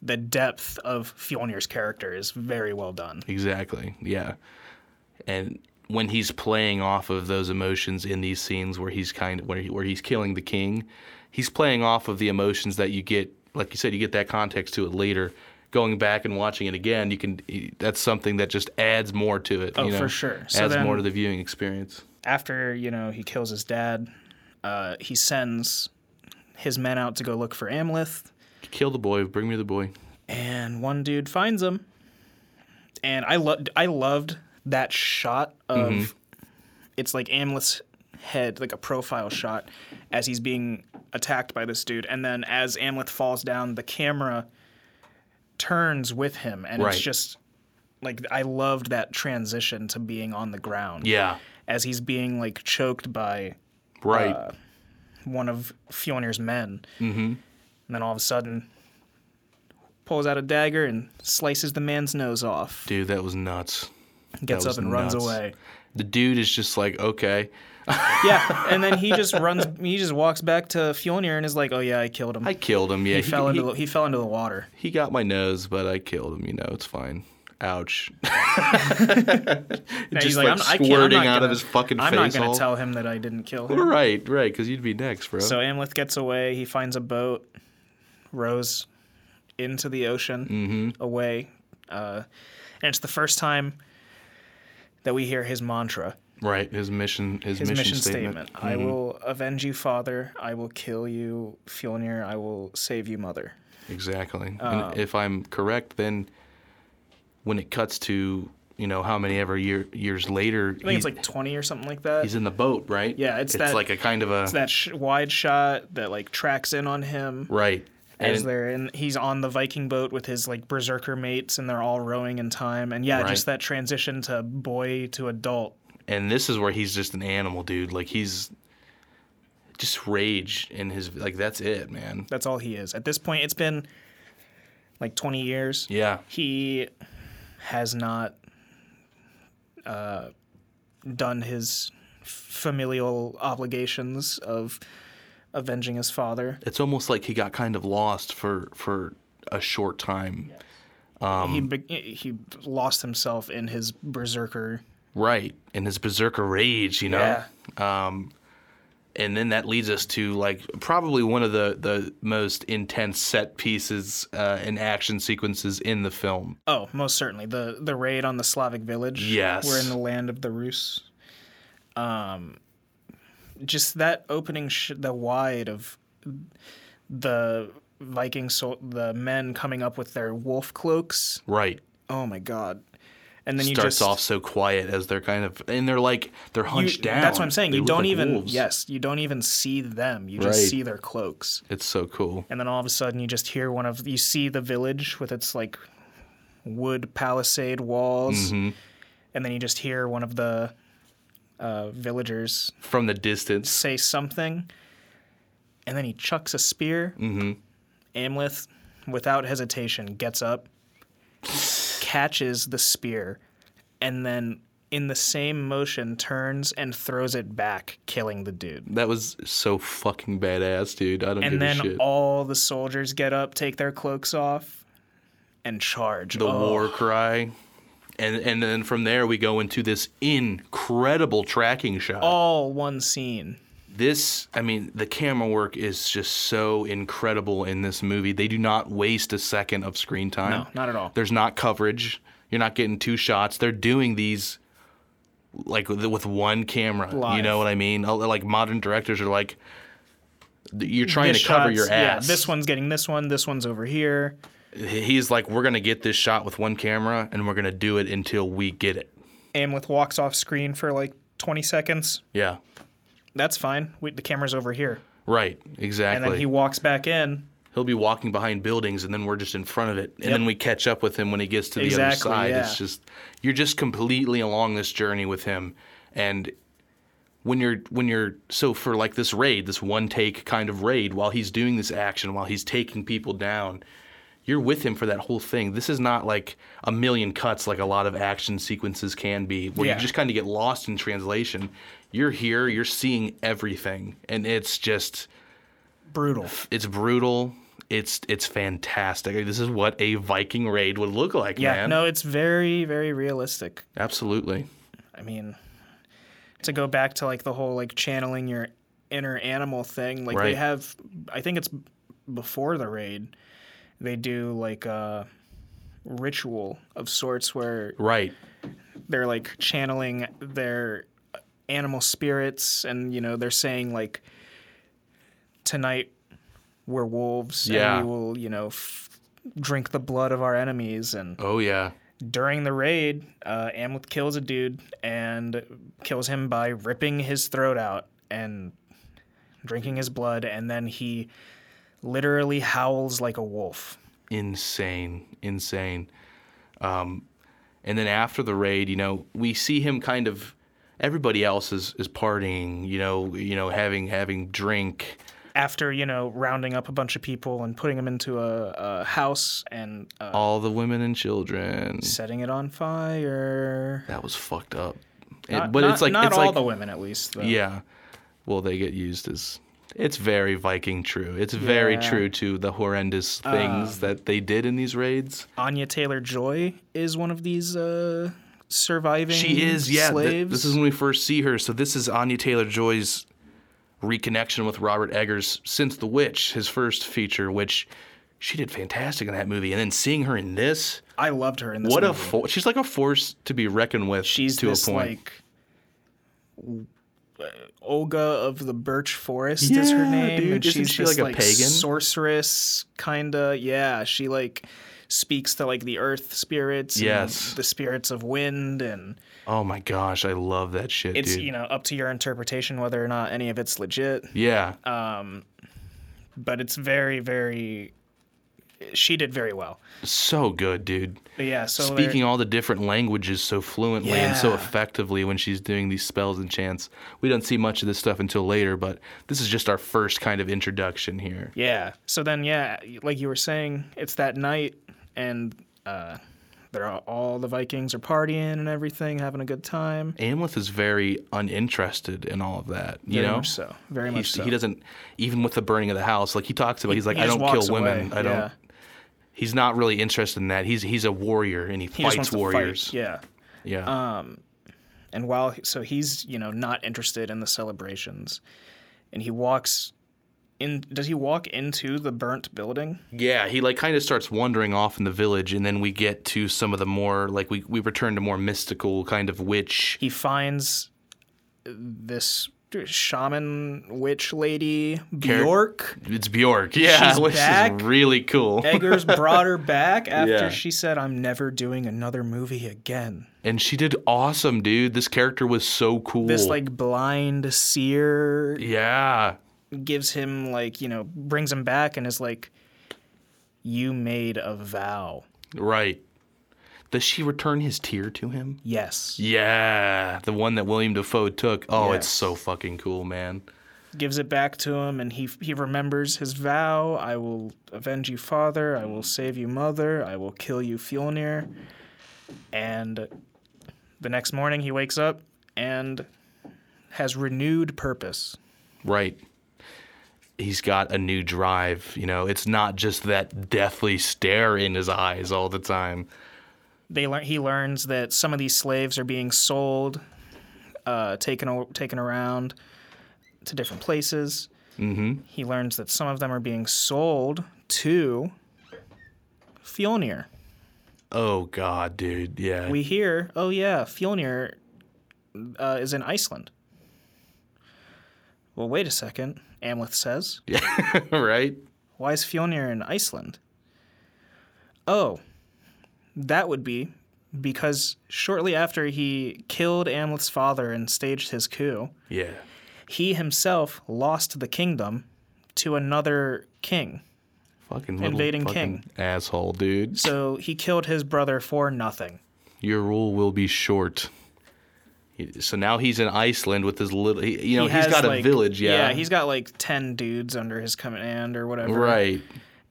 the depth of Fjolnir's character is very well done. exactly, yeah. And when he's playing off of those emotions in these scenes where he's kind of where, he, where he's killing the king, he's playing off of the emotions that you get. Like you said, you get that context to it later. Going back and watching it again, you can. That's something that just adds more to it. Oh, you know? for sure. So adds then- more to the viewing experience. After you know he kills his dad, uh, he sends his men out to go look for Amleth, Kill the boy. Bring me the boy. and one dude finds him. And I loved, I loved that shot of it's like Amleth's head, like a profile shot, as he's being attacked by this dude, and then as Amleth falls down, the camera turns with him, and Right. it's just like I loved that transition to being on the ground. Yeah. as he's being like choked by Right. Uh, one of Fjolnir's men. Mm-hmm. And then all of a sudden, pulls out a dagger and slices the man's nose off. Dude, that was nuts. Gets up and runs away. The dude is just like, okay, Yeah, and then he just runs. He just walks back to Fjolnir and is like, "Oh yeah, I killed him. I killed him. Yeah, he, fell he, into the, he fell into the water." he got my nose, but I killed him. You know, it's fine. Ouch. Just he's like "I'm- I I'm squirting not out of gonna- his fucking face. I'm face. not gonna tell him that I didn't kill him. Right, right, because you'd be next, bro. So Amleth gets away. He finds a boat, rows into the ocean Mm-hmm. away, uh, and it's the first time that we hear his mantra. Right. His mission. His, his mission, mission, statement. statement. I will avenge you, father. I will kill you, Fjolnir. I will save you, mother. Exactly. Um, and if I'm correct, then when it cuts to you know how many ever year, years later, I think it's like 20 or something like that. he's in the boat, right? Yeah, it's it's that- like a kind of a It's that sh- wide shot that like tracks in on him right. As And- they're in. He's on the Viking boat with his like berserker mates, and they're all rowing in time. And yeah, Right. just that transition to boy to adult. and this is where he's just an animal, dude. Like he's just rage in his like that's it, man. That's all he is. At this point, it's been like 20 years. Yeah. He has not uh, done his familial obligations of avenging his father. It's almost like he got kind of lost for for a short time. Um, he he lost himself in his berserker. Right. In his berserker rage, you know? Um, and then that leads us to like probably one of the, the most intense set pieces uh, and action sequences in the film. Oh, most certainly the the raid on the Slavic village. Yes. we're in the land of the Rus. Um, just that opening, sh- the wide of the Viking, sol- the men coming up with their wolf cloaks. Right. Oh my god! And then you Starts just off so quiet as they're kind of and they're like they're you- hunched down. That's what I'm saying. They you don't like even wolves. yes, you don't even see them. You just Right. see their cloaks. It's so cool. and then all of a sudden you just hear one of you see the village with its like wood palisade walls Mm-hmm. and then you just hear one of the uh, villagers From the distance. say something and then he chucks a spear mm-hmm. amleth without hesitation gets up catches the spear and then in the same motion turns and throws it back killing the dude That was so fucking badass, dude. I don't and give then a shit. all the soldiers get up, take their cloaks off, and charge. the Oh, war cry. And and then from there we go into this incredible tracking shot. All one scene. this i mean the camera work is just so incredible in this movie they do not waste a second of screen time No, not at all. there's not coverage you're not getting two shots they're doing these like with, one camera you know what i mean like modern directors are like you're trying This to cover your ass Yeah, this one's getting this one. This one's over here. He's like we're gonna get this shot with one camera and we're gonna do it until we get it Amleth walks off screen for like 20 seconds. yeah That's fine. We, the camera's over here. right Exactly. And then he walks back in. he'll be walking behind buildings and then we're just in front of it and Yep. then we catch up with him when he gets to the Exactly, other side yeah. it's just you're just completely along this journey with him and when you're when you're so for like this raid this one take kind of raid while he's doing this action while he's taking people down you're with him for that whole thing this is not like a million cuts like a lot of action sequences can be where Yeah. you just kind of get lost in translation you're here you're seeing everything and it's just Brutal. it's brutal. It's it's fantastic. This is what a Viking raid would look like, Yeah, man. no, it's very, very realistic. Absolutely. I mean, to go back to like the whole like channeling your inner animal thing, like they have, I think it's before the raid, they do like a ritual of sorts where Right. they're like channeling their animal spirits and you know they're saying like tonight we're wolves Yeah. and we will you know f- drink the blood of our enemies and Oh yeah. during the raid, uh, Amleth kills a dude and kills him by ripping his throat out and drinking his blood, and then he literally howls like a wolf. Insane. Insane. Um, and then after the raid, you know, we see him kind of. Everybody else is, is partying, you know, you know, having having drink. After you know rounding up a bunch of people and putting them into a, a house and uh, All the women and children. setting it on fire. That was fucked up. It- but not- it's like not it's all like the women at least. Though. Yeah. Well, they get used as. It's very Viking true. It's very Yeah. Um, true to the horrendous things that they did in these raids. Anya Taylor Joy is one of these uh, surviving. She is, yeah. th- slaves. this is when we first see her. So this is Anya Taylor Joy's reconnection with Robert Eggers since The Witch, his first feature, which she did fantastic in that movie. And then seeing her in this, I loved her in this. what a movie. fo- she's like a force to be reckoned with she's to this a point. like Olga of the Birch Forest is her name, dude. and Isn't she's she this like a pagan? sorceress, kinda. Yeah, she like speaks to like the earth spirits, and Yes. the spirits of wind, and Oh my gosh, I love that shit, it's dude. you know up to your interpretation whether or not any of it's legit. yeah. Um, But it's very, very. She did very well. so good, dude. But yeah, so Speaking all the different languages so fluently and so effectively when she's doing these spells and chants. We don't see much of this stuff until later, but this is just our first kind of introduction here. Yeah. So then, yeah, like you were saying, it's that night, and uh, they're all, all the Vikings are partying and everything, having a good time. Amleth is very uninterested in all of that. You Very know, much so. Very much He's- so. He doesn't even with the burning of the house. Like he talks about, he's like, I don't kill walks women. away, I don't. He's not really interested in that. He's he's a warrior and he, He fights warriors. fight. Yeah. Yeah. Um, and while so he's you know not interested in the celebrations, and he walks in. Does he walk into the burnt building? Yeah, he like kind of starts wandering off in the village, and then we get to some of the more like we we return to more mystical kind of witch. He finds this shaman witch lady Bjork. It's Bjork, yeah, She's which back. is really cool. Eggers brought her back after Yeah. she said, "I'm never doing another movie again." and she did awesome, dude. This character was so cool. This like blind seer yeah, gives him like you know brings him back and is like, "You made a vow." right. Does she return his tear to him? Yes. Yeah, the one that Willem Dafoe took. Oh, it's so fucking cool, man. Gives it back to him, and he he remembers his vow. I will avenge you, father. I will save you, mother. I will kill you, Fjolnir. And the next morning, he wakes up and has renewed purpose. Right. He's got a new drive. You know, it's not just that deathly stare in his eyes all the time. They learn he learns that some of these slaves are being sold, uh, taken taken around to different places. Mm-hmm. He learns that some of them are being sold to Fjolnir. Oh God, dude. Yeah. We hear, oh yeah, Fjolnir uh, is in Iceland. Well, wait a second. Amleth says, Yeah, right. "Why is Fjolnir in Iceland?" Oh, that would be because shortly after he killed Amleth's father and staged his coup, Yeah. he himself lost the kingdom to another king. Fucking Invading fucking king. asshole, dude. So he killed his brother for nothing. Your rule will be short. So now he's in Iceland with his little. He, you know, he has got a like- village. Yeah. Yeah, he's got like 10 dudes under his command or whatever. right.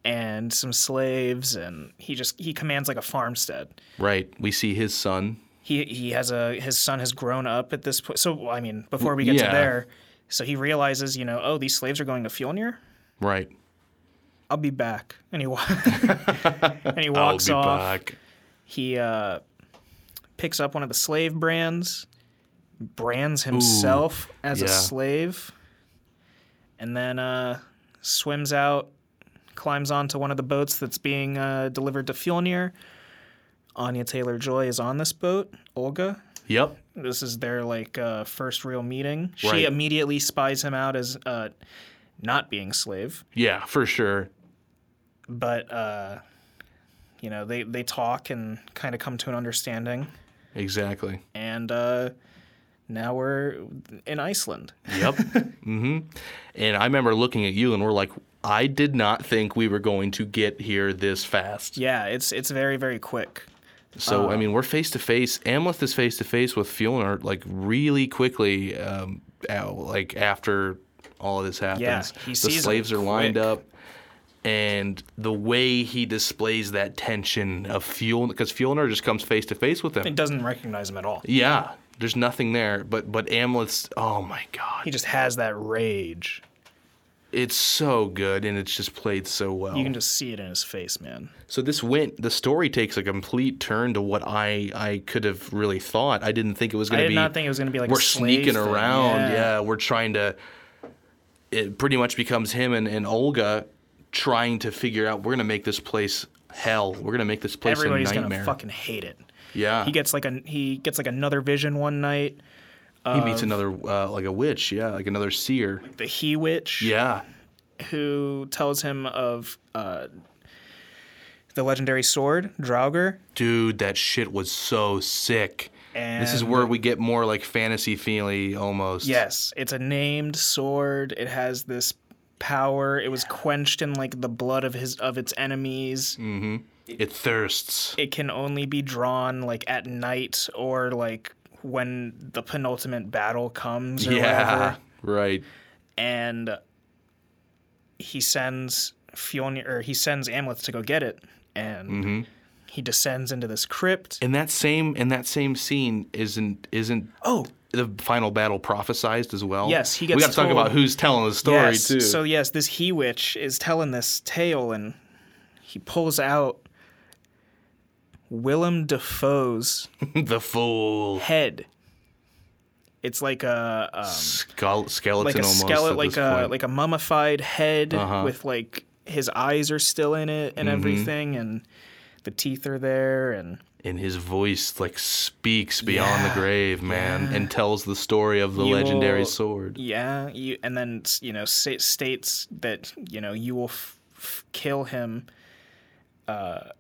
And some slaves and he just he commands like a farmstead. Right. We see his son. He he has a his son has grown up at this point. So I mean, before we get Yeah. to there, so he realizes, you know, oh, these slaves are going to Fjolnir. Right. I'll be back. And he and he walks I'll be off. back. He uh, picks up one of the slave brands, brands himself as a slave, and then uh, swims out, climbs onto one of the boats that's being uh, delivered to Fjolnir. Anya Taylor Joy is on this boat. Olga. Yep. This is their like uh, first real meeting. She Right. immediately spies him out as uh, not being slave, Yeah, for sure. but uh, you know they they talk and kind of come to an understanding. Exactly. and uh, now we're in Iceland. Yep. Mm-hmm. And I remember looking at you and we're like, I did not think we were going to get here this fast. Yeah, it's it's very very quick. So Uh. I mean, we're face to face. Amleth is face to face with Fjolnir like really quickly. Um, uh, like after all of this happens, Yeah, he the sees slaves are lined up, and the way he displays that tension of Fjolnir, because Fjolnir just comes face to face with him. He doesn't recognize him at all. Yeah, there's nothing there. But but Amleth's, oh my god, He just has that rage. It's so good and it's just played so well. You can just see it in his face, man. So this went. The story takes a complete turn to what I I could have really thought. I didn't think it was going to be. I did not think it was going to be like we're sneaking thing. around. Yeah. we're trying to. It pretty much becomes him and, and Olga trying to figure out. We're going to make this place hell. We're going to make this place Everybody's a gonna fucking hate it. yeah. He gets like a he gets like another vision one night. He meets another uh, like a witch, yeah, like another seer. the He Witch, Yeah, who tells him of uh, the legendary sword, Draugr. dude, that shit was so sick. this is And- where we get more like fantasy feely almost. Yes, it's a named sword. It has this power. It was quenched in like the blood of his of its enemies. it thirsts. It can only be drawn like at night or like when the penultimate battle comes or Yeah, whatever. right. And he sends Fjolnir or he sends Amleth to go get it, and Mm-hmm. he descends into this crypt. In that same in that same scene isn't isn't Oh, the final battle prophesized as well? Yes, he gets. We got to talk about who's telling the story yes. too. So yes, this he witch is telling this tale, and he pulls out Willem Dafoe's the fool head. It's like a um, Skull, skeleton like a almost. skeleton, like a point. like a mummified head Uh-huh. with like his eyes are still in it and Mm-hmm. everything, and the teeth are there, and and his voice like speaks beyond Yeah, the grave, man, yeah. and tells the story of the You legendary will- sword. yeah, you and then you know states that you know you will f- f- kill him uh,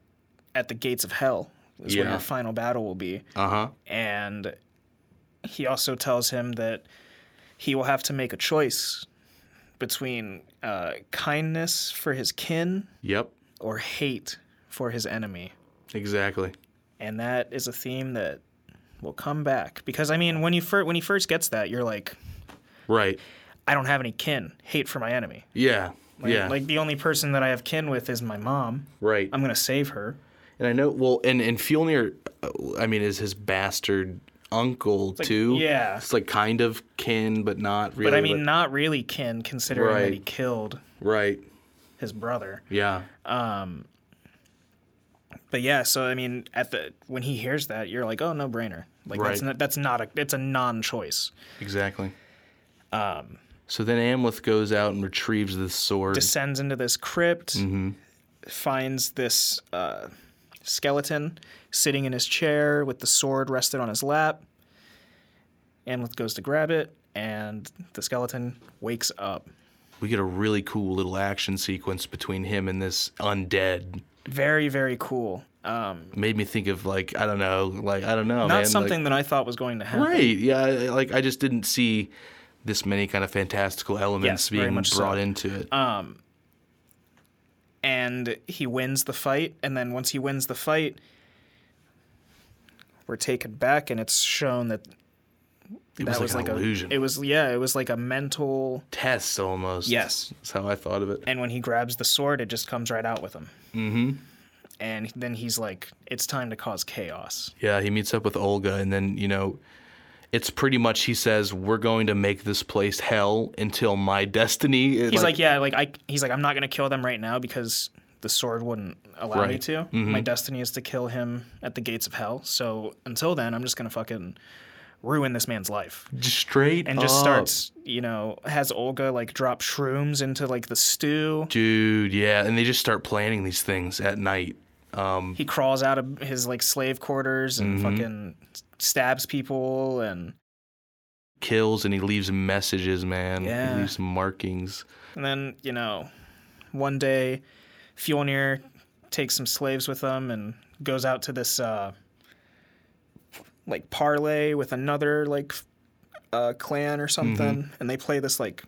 at the gates of hell. Is where Yeah. your final battle will be. Uh huh. and he also tells him that he will have to make a choice between uh, kindness for his kin Yep. or hate for his enemy. Exactly. And that is a theme that will come back because I mean, when you first when he first gets that, you're like, Right. I don't have any kin, hate for my enemy. Yeah. Like, yeah. like the only person that I have kin with is my mom. right. I'm gonna save her. And I know. Well, and and Fjolnir, uh, I mean, is his bastard uncle too. yeah. It's like kind of kin, but not really. But I mean, not really kin, considering that he killed right. his brother. Yeah. Um. but yeah, so I mean, at the when he hears that, you're like, oh, no brainer. Like that's not that's not a it's a non-choice. Exactly. Um. So then Amleth goes out and retrieves this sword. Descends into this crypt, Mm-hmm. finds this uh, skeleton sitting in his chair with the sword rested on his lap. Amleth goes to grab it, and the skeleton wakes up. we get a really cool little action sequence between him and this undead. Very very cool. Um, Made me think of like I don't know, like I don't know, not man. like- something that I thought was going to happen. Right. Yeah. Like I just didn't see this many kind of fantastical elements Yes, being much so. brought into it. And he wins the fight and then once he wins the fight we're taken back and it's shown that it that was, like, an a illusion. it was yeah it was like a mental Test almost. Yes. That's how I thought of it. and when he grabs the sword it just comes right out with him mm-hmm. and then he's like it's time to cause chaos Yeah. He meets up with Olga, and then you know, it's pretty much he says we're going to make this place hell until my destiny. he's like, yeah like i he's like i'm not going to kill them right now because the sword wouldn't allow me Right. to my destiny is to kill him at the gates of hell so until then i'm just going to fucking ruin this man's life straight and just up. starts, you know, has Olga like drop shrooms into like the stew. Dude, yeah, and they just start planning these things at night. Um, He crawls out of his like slave quarters and Mm-hmm. fucking stabs people and kills and he leaves messages, man. Yeah. He leaves markings. and then, you know, one day Fjolnir takes some slaves with him and goes out to this uh like parlay with another like uh clan or something Mm-hmm. and they play this like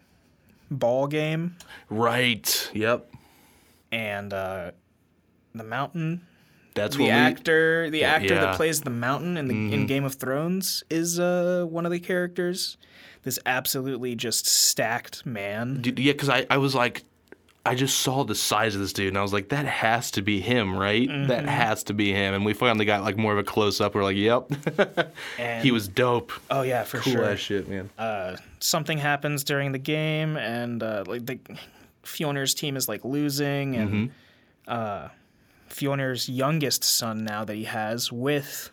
ball game Right. Yep. and uh the mountain That's the what we. actor the actor yeah. Mm-hmm. that plays the mountain in the in Game of Thrones is uh, one of the characters. This absolutely just stacked man. Dude, yeah, because I, I was like, I just saw the size of this dude, and I was like, that has to be him, right? Mm-hmm. That has to be him. And we finally got like more of a close up. We're like, yep, And, he was dope. oh yeah for Cool sure. ass shit, man. Uh, something happens during the game, and uh, like the Fjolnir's team is like losing, and Mm-hmm. uh, Fjolnir's youngest son now that he has with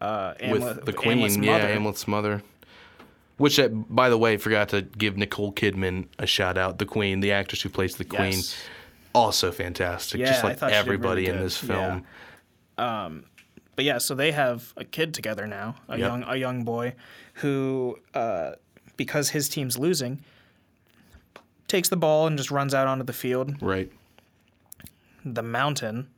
uh, With the queen, Amleth's yeah, mother. Amleth's mother. Which, uh, by the way, forgot to give Nicole Kidman a shout out. The queen, the actress who plays the queen, Yes. also fantastic. Yeah, just I like thought she did everybody really in this film. Um, but yeah, so they have a kid together now, a Yep. young a young boy, who uh, because his team's losing, takes the ball and just runs out onto the field. Right. The mountain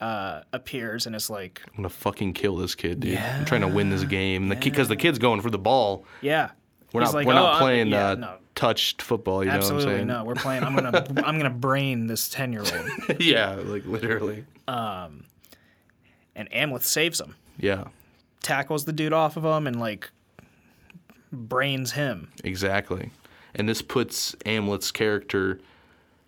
uh, appears and is like, I'm gonna fucking kill this kid, dude. I'm trying to win this game. The because the kid's going for the ball. yeah. We're He's not like, we're "Oh, not playing yeah, uh, no, touched football. You know what I'm saying? no. We're playing. I'm gonna I'm gonna brain this ten year old. yeah, like literally. Um, and Amleth saves him, Yeah, tackles the dude off of him, and like brains him. exactly. And this puts Amleth's character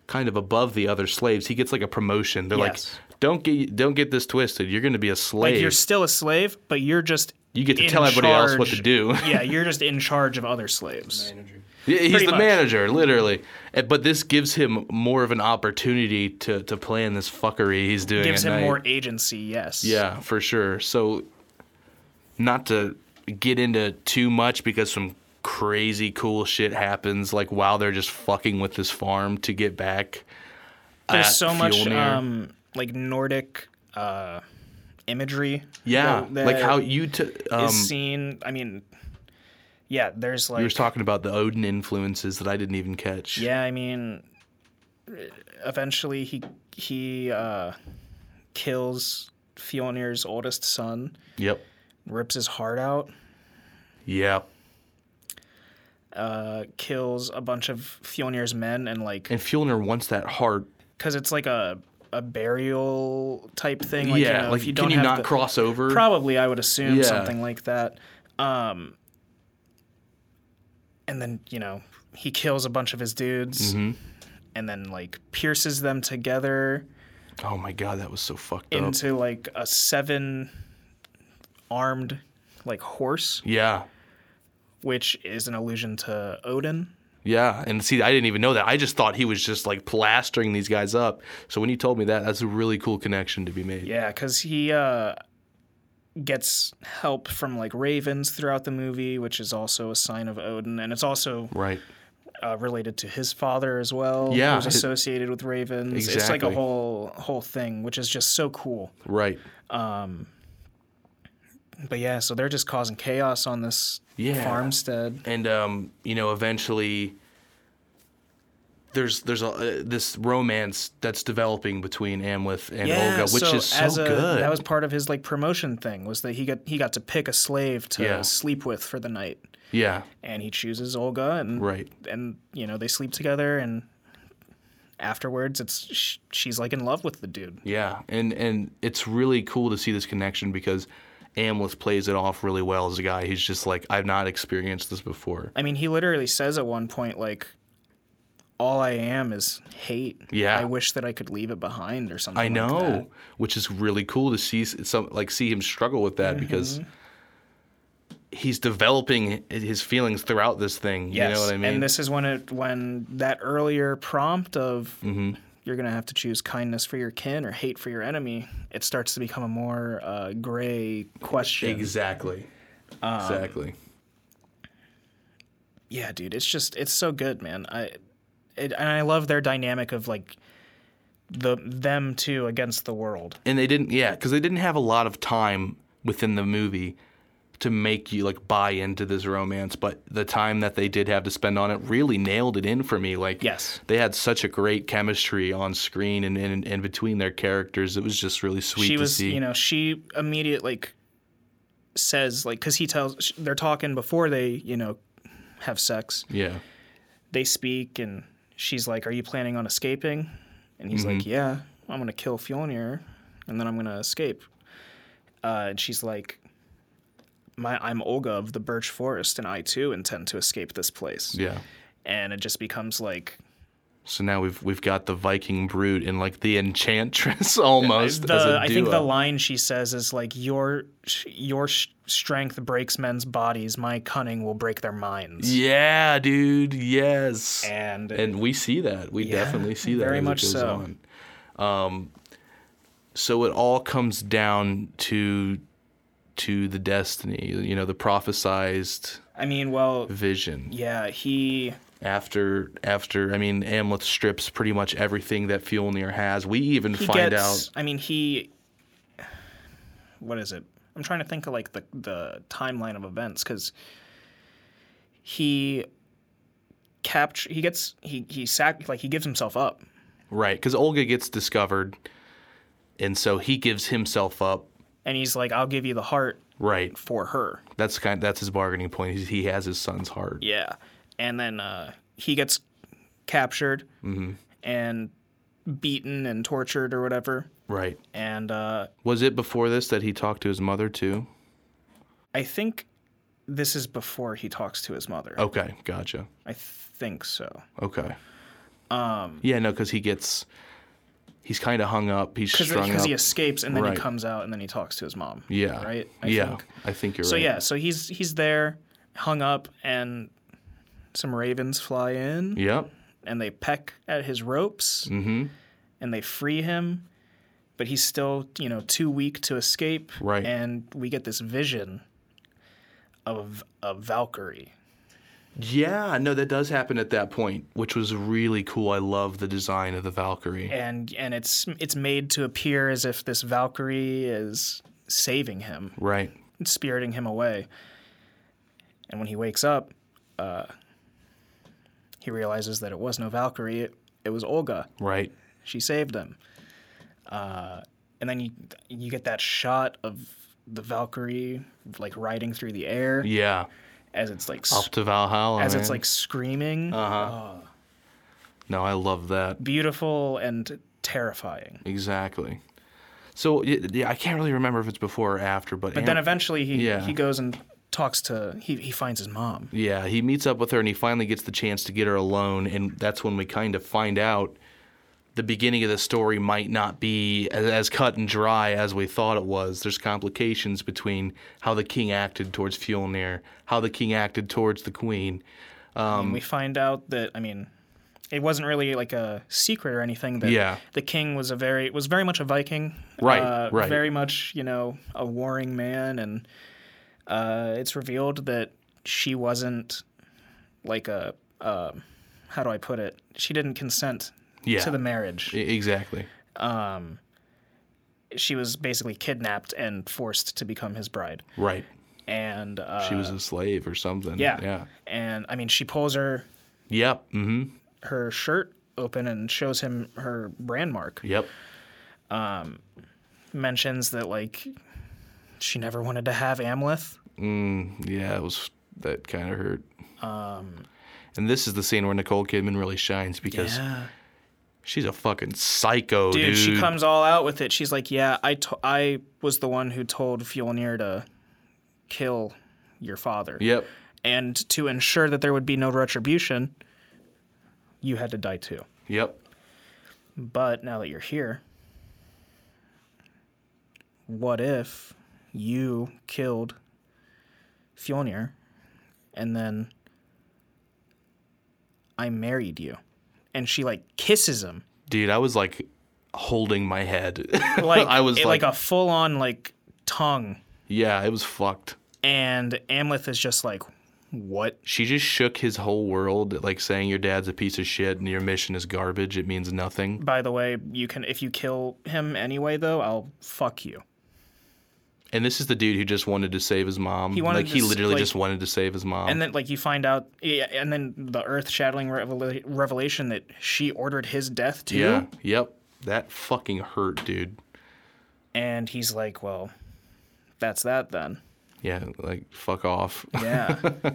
kind of above the other slaves. He gets like a promotion. They're Yes. like, don't get don't get this twisted. You're going to be a slave. Like you're still a slave, but you're just You get to in tell everybody else what to do. yeah, you're just in charge of other slaves. Yeah, He's Pretty the much. manager, literally. Uh, But this gives him more of an opportunity to, to plan this fuckery he's doing. Gives at him night. more agency. Yes. Yeah, for sure. So, not to get into too much because some crazy cool shit happens, like while they're just fucking with this farm to get back. There's so much um like Nordic uh imagery. yeah, that- like how you t- um, is seen. I mean, yeah. There's like you were talking about the Odin influences that I didn't even catch. Yeah, I mean, eventually he he uh, kills Fjolnir's oldest son, Yep. rips his heart out, Yep. Uh, kills a bunch of Fjolnir's men, and like And Fjolnir wants that heart. because it's like a a burial type thing. Like, yeah. you know, like, if you can don't you have not the- cross over? Probably, I would assume Yeah. something like that. Um, and then you know he kills a bunch of his dudes, Mm-hmm. and then like pierces them together. oh my god, that was so fucked up. into like a seven armed like horse, Yeah. Which is an allusion to Odin. Yeah, and see, I didn't even know that. I just thought he was just like plastering these guys up. So when you told me that, that's a really cool connection to be made. Yeah, because he uh, gets help from like ravens throughout the movie, which is also a sign of Odin, and it's also Right. uh, related to his father as well. Yeah, who's associated with ravens. Exactly. It's like a whole whole thing, which is just so cool. Right. But yeah, so they're just causing chaos on this Yeah. farmstead. And um, you know, eventually there's there's a uh, this romance that's developing between Amleth and Olga, which so is so a- good. That was part of his like promotion thing was that he got he got to pick a slave to Yeah. sleep with for the night, yeah. and he chooses Olga, and Right. and you know they sleep together, and afterwards it's sh- she's like in love with the dude. Yeah, and and it's really cool to see this connection because Amleth plays it off really well as a guy. He's just like, I've not experienced this before. I mean, he literally says at one point like. All I am is hate. Yeah. I wish that I could leave it behind or something. I like know, that. which is really cool to see some like see him struggle with that because Mm-hmm. he's developing his feelings throughout this thing. You know what I mean? And this is when it when that earlier prompt of Mm-hmm. You're gonna have to choose kindness for your kin or hate for your enemy, it starts to become a more uh, gray question. exactly, Um, exactly. Yeah, dude, it's just it's so good, man. I it, and I love their dynamic of like the them two against the world. And they didn't, yeah, because they didn't have a lot of time within the movie to make you like buy into this romance. But the time that they did have to spend on it really nailed it in for me. Like, Yes. they had such a great chemistry on screen and and between their characters. It was just really sweet she to was, see. you know, she immediately like says like because he tells they're talking before they you know have sex. yeah, they speak and she's like, "Are you planning on escaping?" And he's Mm-hmm. like, "Yeah, I'm gonna kill Fjolnir, and then I'm gonna escape." Uh, and she's like, "My, I'm Olga of the Birch Forest, and I too intend to escape this place." yeah. And it just becomes like So now we've we've got the Viking brute and like the enchantress almost the. as a I think the line she says is like, "Your your sh- strength breaks men's bodies. My cunning will break their minds." Yeah, dude. Yes. And, and we see that. We definitely see that very much so. Um, so it all comes down to to the destiny, you know, the prophesized I mean, well, vision. yeah, he After after, I mean, Amleth strips pretty much everything that Fjolnir has. We even he find gets, out. I mean, he. what is it? I'm trying to think of like the the timeline of events because he capture he gets he he sac like he gives himself up Right, because Olga gets discovered, and so he gives himself up. And he's like, I'll give you the heart Right, for her. that's kind. that's his bargaining point. He's, he has his son's heart. Yeah, and then uh, he gets captured and beaten and tortured or whatever. Right. And uh, Was it before this that he talked to his mother too? I think this is before he talks to his mother. Okay, gotcha. I think so. Okay. Um. Yeah, no, because he gets, he's kind of hung up. He's strung Because he escapes and then Right. he comes out and then he talks to his mom. yeah. Right? I yeah. think. I think you're So right. So yeah, so he's he's there, hung up, and some ravens fly in Yep. and they peck at his ropes Mm-hmm. and they free him, but he's still you know too weak to escape. Right. And we get this vision of a Valkyrie. Yeah. No, that does happen at that point, which was really cool. I love the design of the Valkyrie. and and it's it's made to appear as if this Valkyrie is saving him, Right. spiriting him away. And when he wakes up, uh, he realizes that it was no Valkyrie; it, it was Olga. Right. She saved him. Uh, and then you you get that shot of the Valkyrie like riding through the air Yeah. As it's like Up to Valhalla. as it's like screaming, Uh-huh. No, I love that. beautiful and terrifying. Exactly. So yeah, I can't really remember if it's before or after, but, But then eventually he Yeah. he goes and talks to he he finds his mom. yeah, he meets up with her and he finally gets the chance to get her alone, and that's when we kind of find out the beginning of the story might not be as, cut and dry as we thought it was. There's complications between how the king acted towards Fjolnir, how the king acted towards the queen. and we find out that I mean, it wasn't really like a secret or anything that Yeah. the king was a very was very much a Viking, Right, uh, right. very much you know a warring man, and uh, it's revealed that she wasn't like a uh, how do I put it? She didn't consent Yeah, to the marriage. Exactly. She was basically kidnapped and forced to become his bride, Right. and uh, She was a slave or something. yeah, Yeah. and I mean she pulls her Yep. Mm-hmm. her shirt open and shows him her brand mark. Yep. Um, Mentions that like she never wanted to have Amleth. Mm, yeah, it was that kind of hurt. Um, and this is the scene where Nicole Kidman really shines because she's a fucking psycho, Dude, dude. she comes all out with it. She's like, "Yeah, I to- I was the one who told Fjolnir to kill your father, Yep. and to ensure that there would be no retribution, you had to die too. Yep. But now that you're here, what if you killed Fjolnir and then I married you? And she like kisses him. Dude, I was like holding my head. Like I was it- like, like a full on like tongue. yeah, it was fucked. And Amleth is just like, What? She just shook his whole world, like saying your dad's a piece of shit and your mission is garbage. It means nothing. By the way, you can if you kill him anyway though, I'll fuck you. And this is the dude who just wanted to save his mom. He wanted like he literally like- just wanted to save his mom. And then, like, you find out, yeah, and then the earth-shattering revela- revelation that she ordered his death too. yeah, yep. That fucking hurt, dude. And he's like, "Well, that's that then." Yeah, like fuck off. Yeah,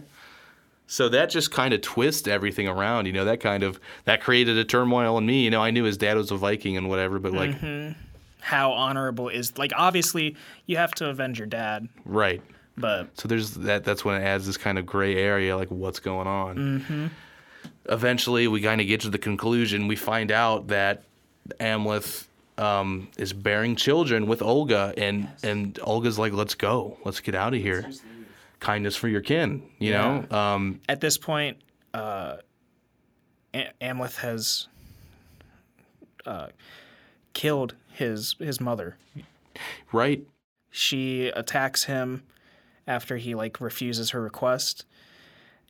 So that just kind of twists everything around, you know. That kind of that created a turmoil in me. You know, I knew his dad was a Viking and whatever, but like, mm-hmm. How honorable is like? Obviously, you have to avenge your dad, right. but So there's that. That's when it adds this kind of gray area, like what's going on. Mm-hmm. Eventually, we kind of get to the conclusion. We find out that Amleth um, is bearing children with Olga, and and Olga's like, "Let's go, let's get out of here." Kindness for your kin, you know. Um, at this point, uh, A- Amleth has uh, killed his his mother. right? she attacks him after he like refuses her request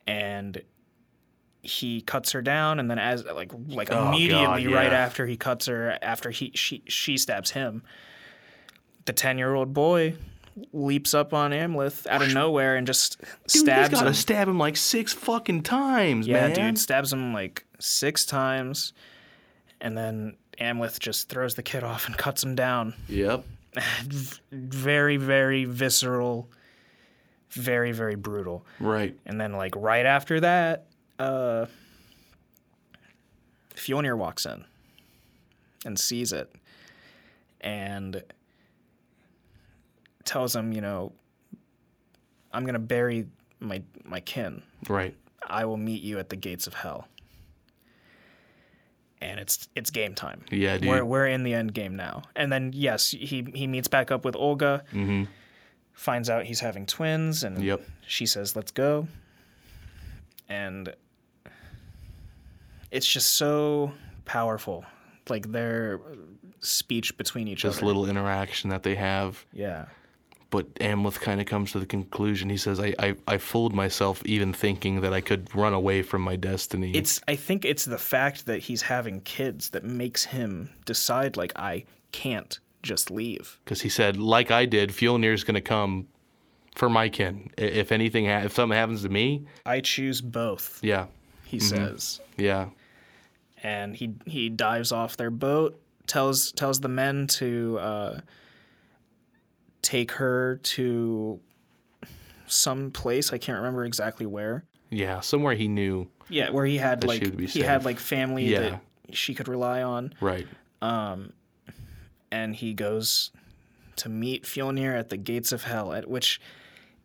and he cuts her down and then as like like Oh, immediately God, right after he cuts her after he she she stabs him the 10 year old boy leaps up on Amleth out of nowhere and just Dude, he's stabs gotta him. stab him like six fucking times, yeah, man. dude, stabs him like six times, and then Amleth just throws the kid off and cuts him down. Yep. Very, very visceral, very, very brutal. Right. And then like right after that, uh Fjolnir walks in and sees it and tells him, you know, I'm gonna bury my my kin. Right. I will meet you at the gates of hell. And it's it's game time. Yeah, dude. We're we're in the end game now. And then yes, he he meets back up with Olga. Mm-hmm. Finds out he's having twins, and Yep. she says, "Let's go." And it's just so powerful, like their speech between each This other. This little interaction that they have. yeah, But Amleth kind of comes to the conclusion. He says, I, I, I fooled myself even thinking that I could run away from my destiny. it's. I think it's the fact that he's having kids that makes him decide, like, I can't just leave. because he said, like I did, Fjolnir's going to come for my kin. If anything, ha- if something happens to me, I choose both. yeah, He Mm-hmm. says, yeah, and he he dives off their boat, tells tells the men to uh, take her to some place I can't remember exactly where. yeah. Somewhere he knew. Yeah, where he had like she would be he had like family Yeah. that she could rely on, Right. Um, and he goes to meet Fjolnir at the gates of hell, at which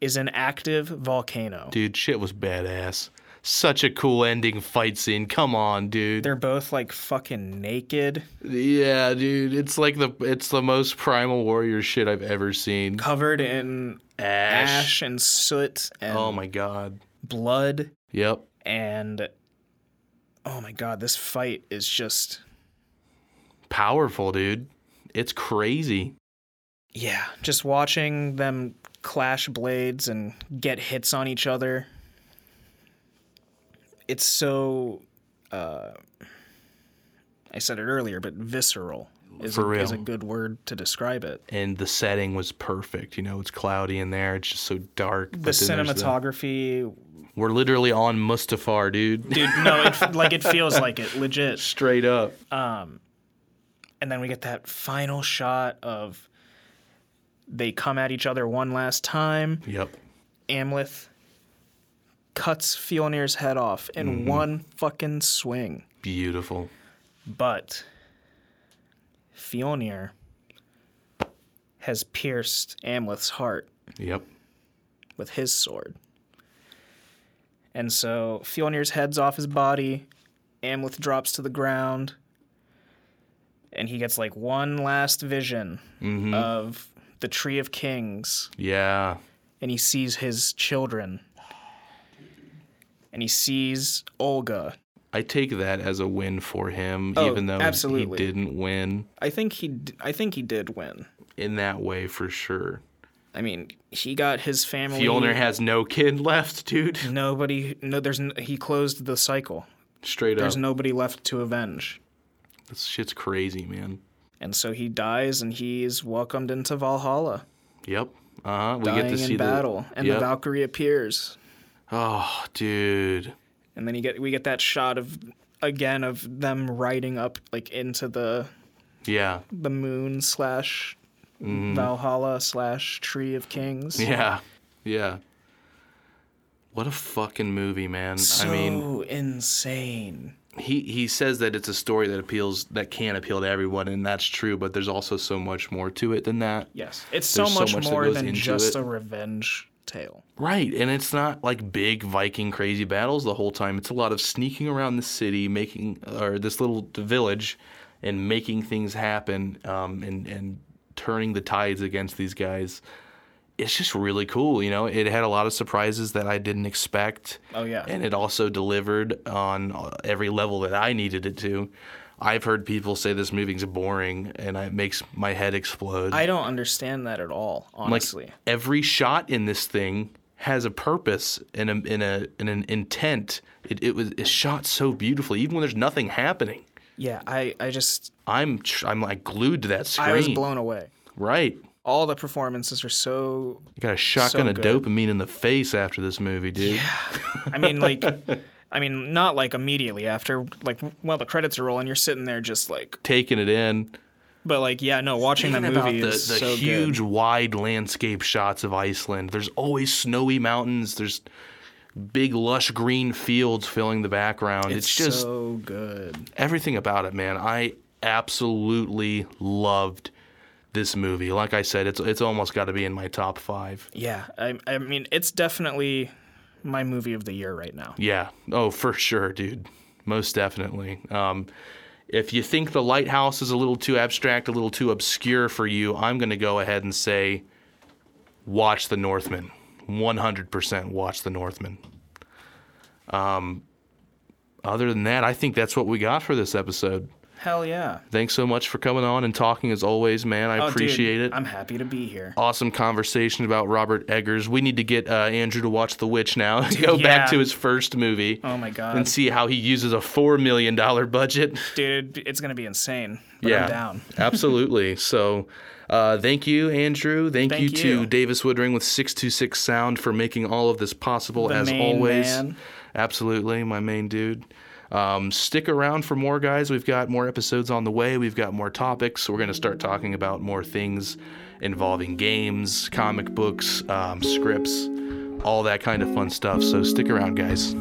is an active volcano. Dude, shit was badass. Such a cool ending fight scene. Come on, dude. They're both like fucking naked, yeah, dude. It's like the it's the most primal warrior shit I've ever seen. covered in Ash. ash and soot and Oh my god. blood. Yep. and oh my god this fight is just Powerful, dude. It's crazy. yeah just watching them clash blades and get hits on each other it's so uh i said it earlier but visceral is, a, is a good word to describe it And the setting was perfect. You know, it's cloudy in there. It's just so dark. the but then there's cinematography We're literally on Mustafar, dude. dude no it, like it feels like it legit Straight up. and then we get that final shot of they come at each other one last time Yep. Amleth cuts Fjolnir's head off in Mm-hmm. one fucking swing. Beautiful. But Fjolnir has pierced Amleth's heart Yep. with his sword. And so Fjolnir's head's off his body. Amleth drops to the ground. And he gets like one last vision Mm-hmm. of the Tree of Kings. Yeah. and he sees his children. And he sees Olga. I take that as a win for him, Oh, even though absolutely. he didn't win I think he d- I think he did win. in that way for sure. I mean, he got his family. Fjolnir has no kid left, dude. nobody. No, there's n- he closed the cycle. Straight There's up. There's nobody left to avenge, this shit's crazy, man. and so he dies, and he's welcomed into Valhalla, Yep. Uh huh. We get to see in battle, the and yep. the Valkyrie appears, Oh, dude. and then you get we get that shot of again of them riding up like into the Yeah. the moon slash mm-hmm. Valhalla slash Tree of Kings. Yeah. Yeah. What a fucking movie, man. So I mean, insane. he he says that it's a story that appeals that can appeal to everyone and that's true, but there's also so much more to it than that. Yes, it's so There's so much, much more than just it. a revenge tale. Right, and it's not like big Viking crazy battles the whole time. It's a lot of sneaking around the city, making or this little village, and making things happen, um, and and turning the tides against these guys. It's just really cool, you know. It had a lot of surprises that I didn't expect. Oh, yeah. and it also delivered on uh, every level that I needed it to. I've heard people say this movie's boring, and it makes my head explode. I don't understand that at all, Like honestly. every shot in this thing has a purpose and a and a and an intent. It it was it's shot so beautifully, even when there's nothing happening. yeah, I, I just I'm I'm like glued to that screen. I was blown away. Right. All the performances are so. You got a shotgun of good. dopamine in the face after this movie, dude. Yeah. I mean, like, I mean, not like immediately after, like, while the credits are rolling, you're sitting there just like, Taking it in. but like, yeah, no, watching the Thinking movie about the, is the so huge, good. wide landscape shots of Iceland. There's always snowy mountains. There's big, lush green fields filling the background. It's, It's, just so good. everything about it, man. I absolutely loved this movie. Like I said, it's it's almost got to be in my top five. Yeah, I, I mean, it's definitely my movie of the year right now. Yeah. Oh, for sure, dude. Most definitely. Um, if you think the lighthouse is a little too abstract, a little too obscure for you, I'm going to go ahead and say, watch The Northman. 100% watch The Northman. Um, other than that, I think that's what we got for this episode. Hell yeah! Thanks so much for coming on and talking as always, man. I Oh, dude, appreciate it. I'm happy to be here. awesome conversation about Robert Eggers. We need to get uh, Andrew to watch The Witch now. Go yeah. back to his first movie. Oh my god, and see how he uses a four million dollar budget. dude, it's gonna be insane. Yeah, I'm down. absolutely. So, uh, thank you, Andrew. Thank, Thank you to. Davis Woodring with six two six Sound for making all of this possible. The as main always, man. absolutely, my main dude. Um, stick around for more, guys. We've got more episodes on the way. We've got more topics. We're going to start talking about more things involving games, comic books, um, scripts, all that kind of fun stuff. So stick around, guys.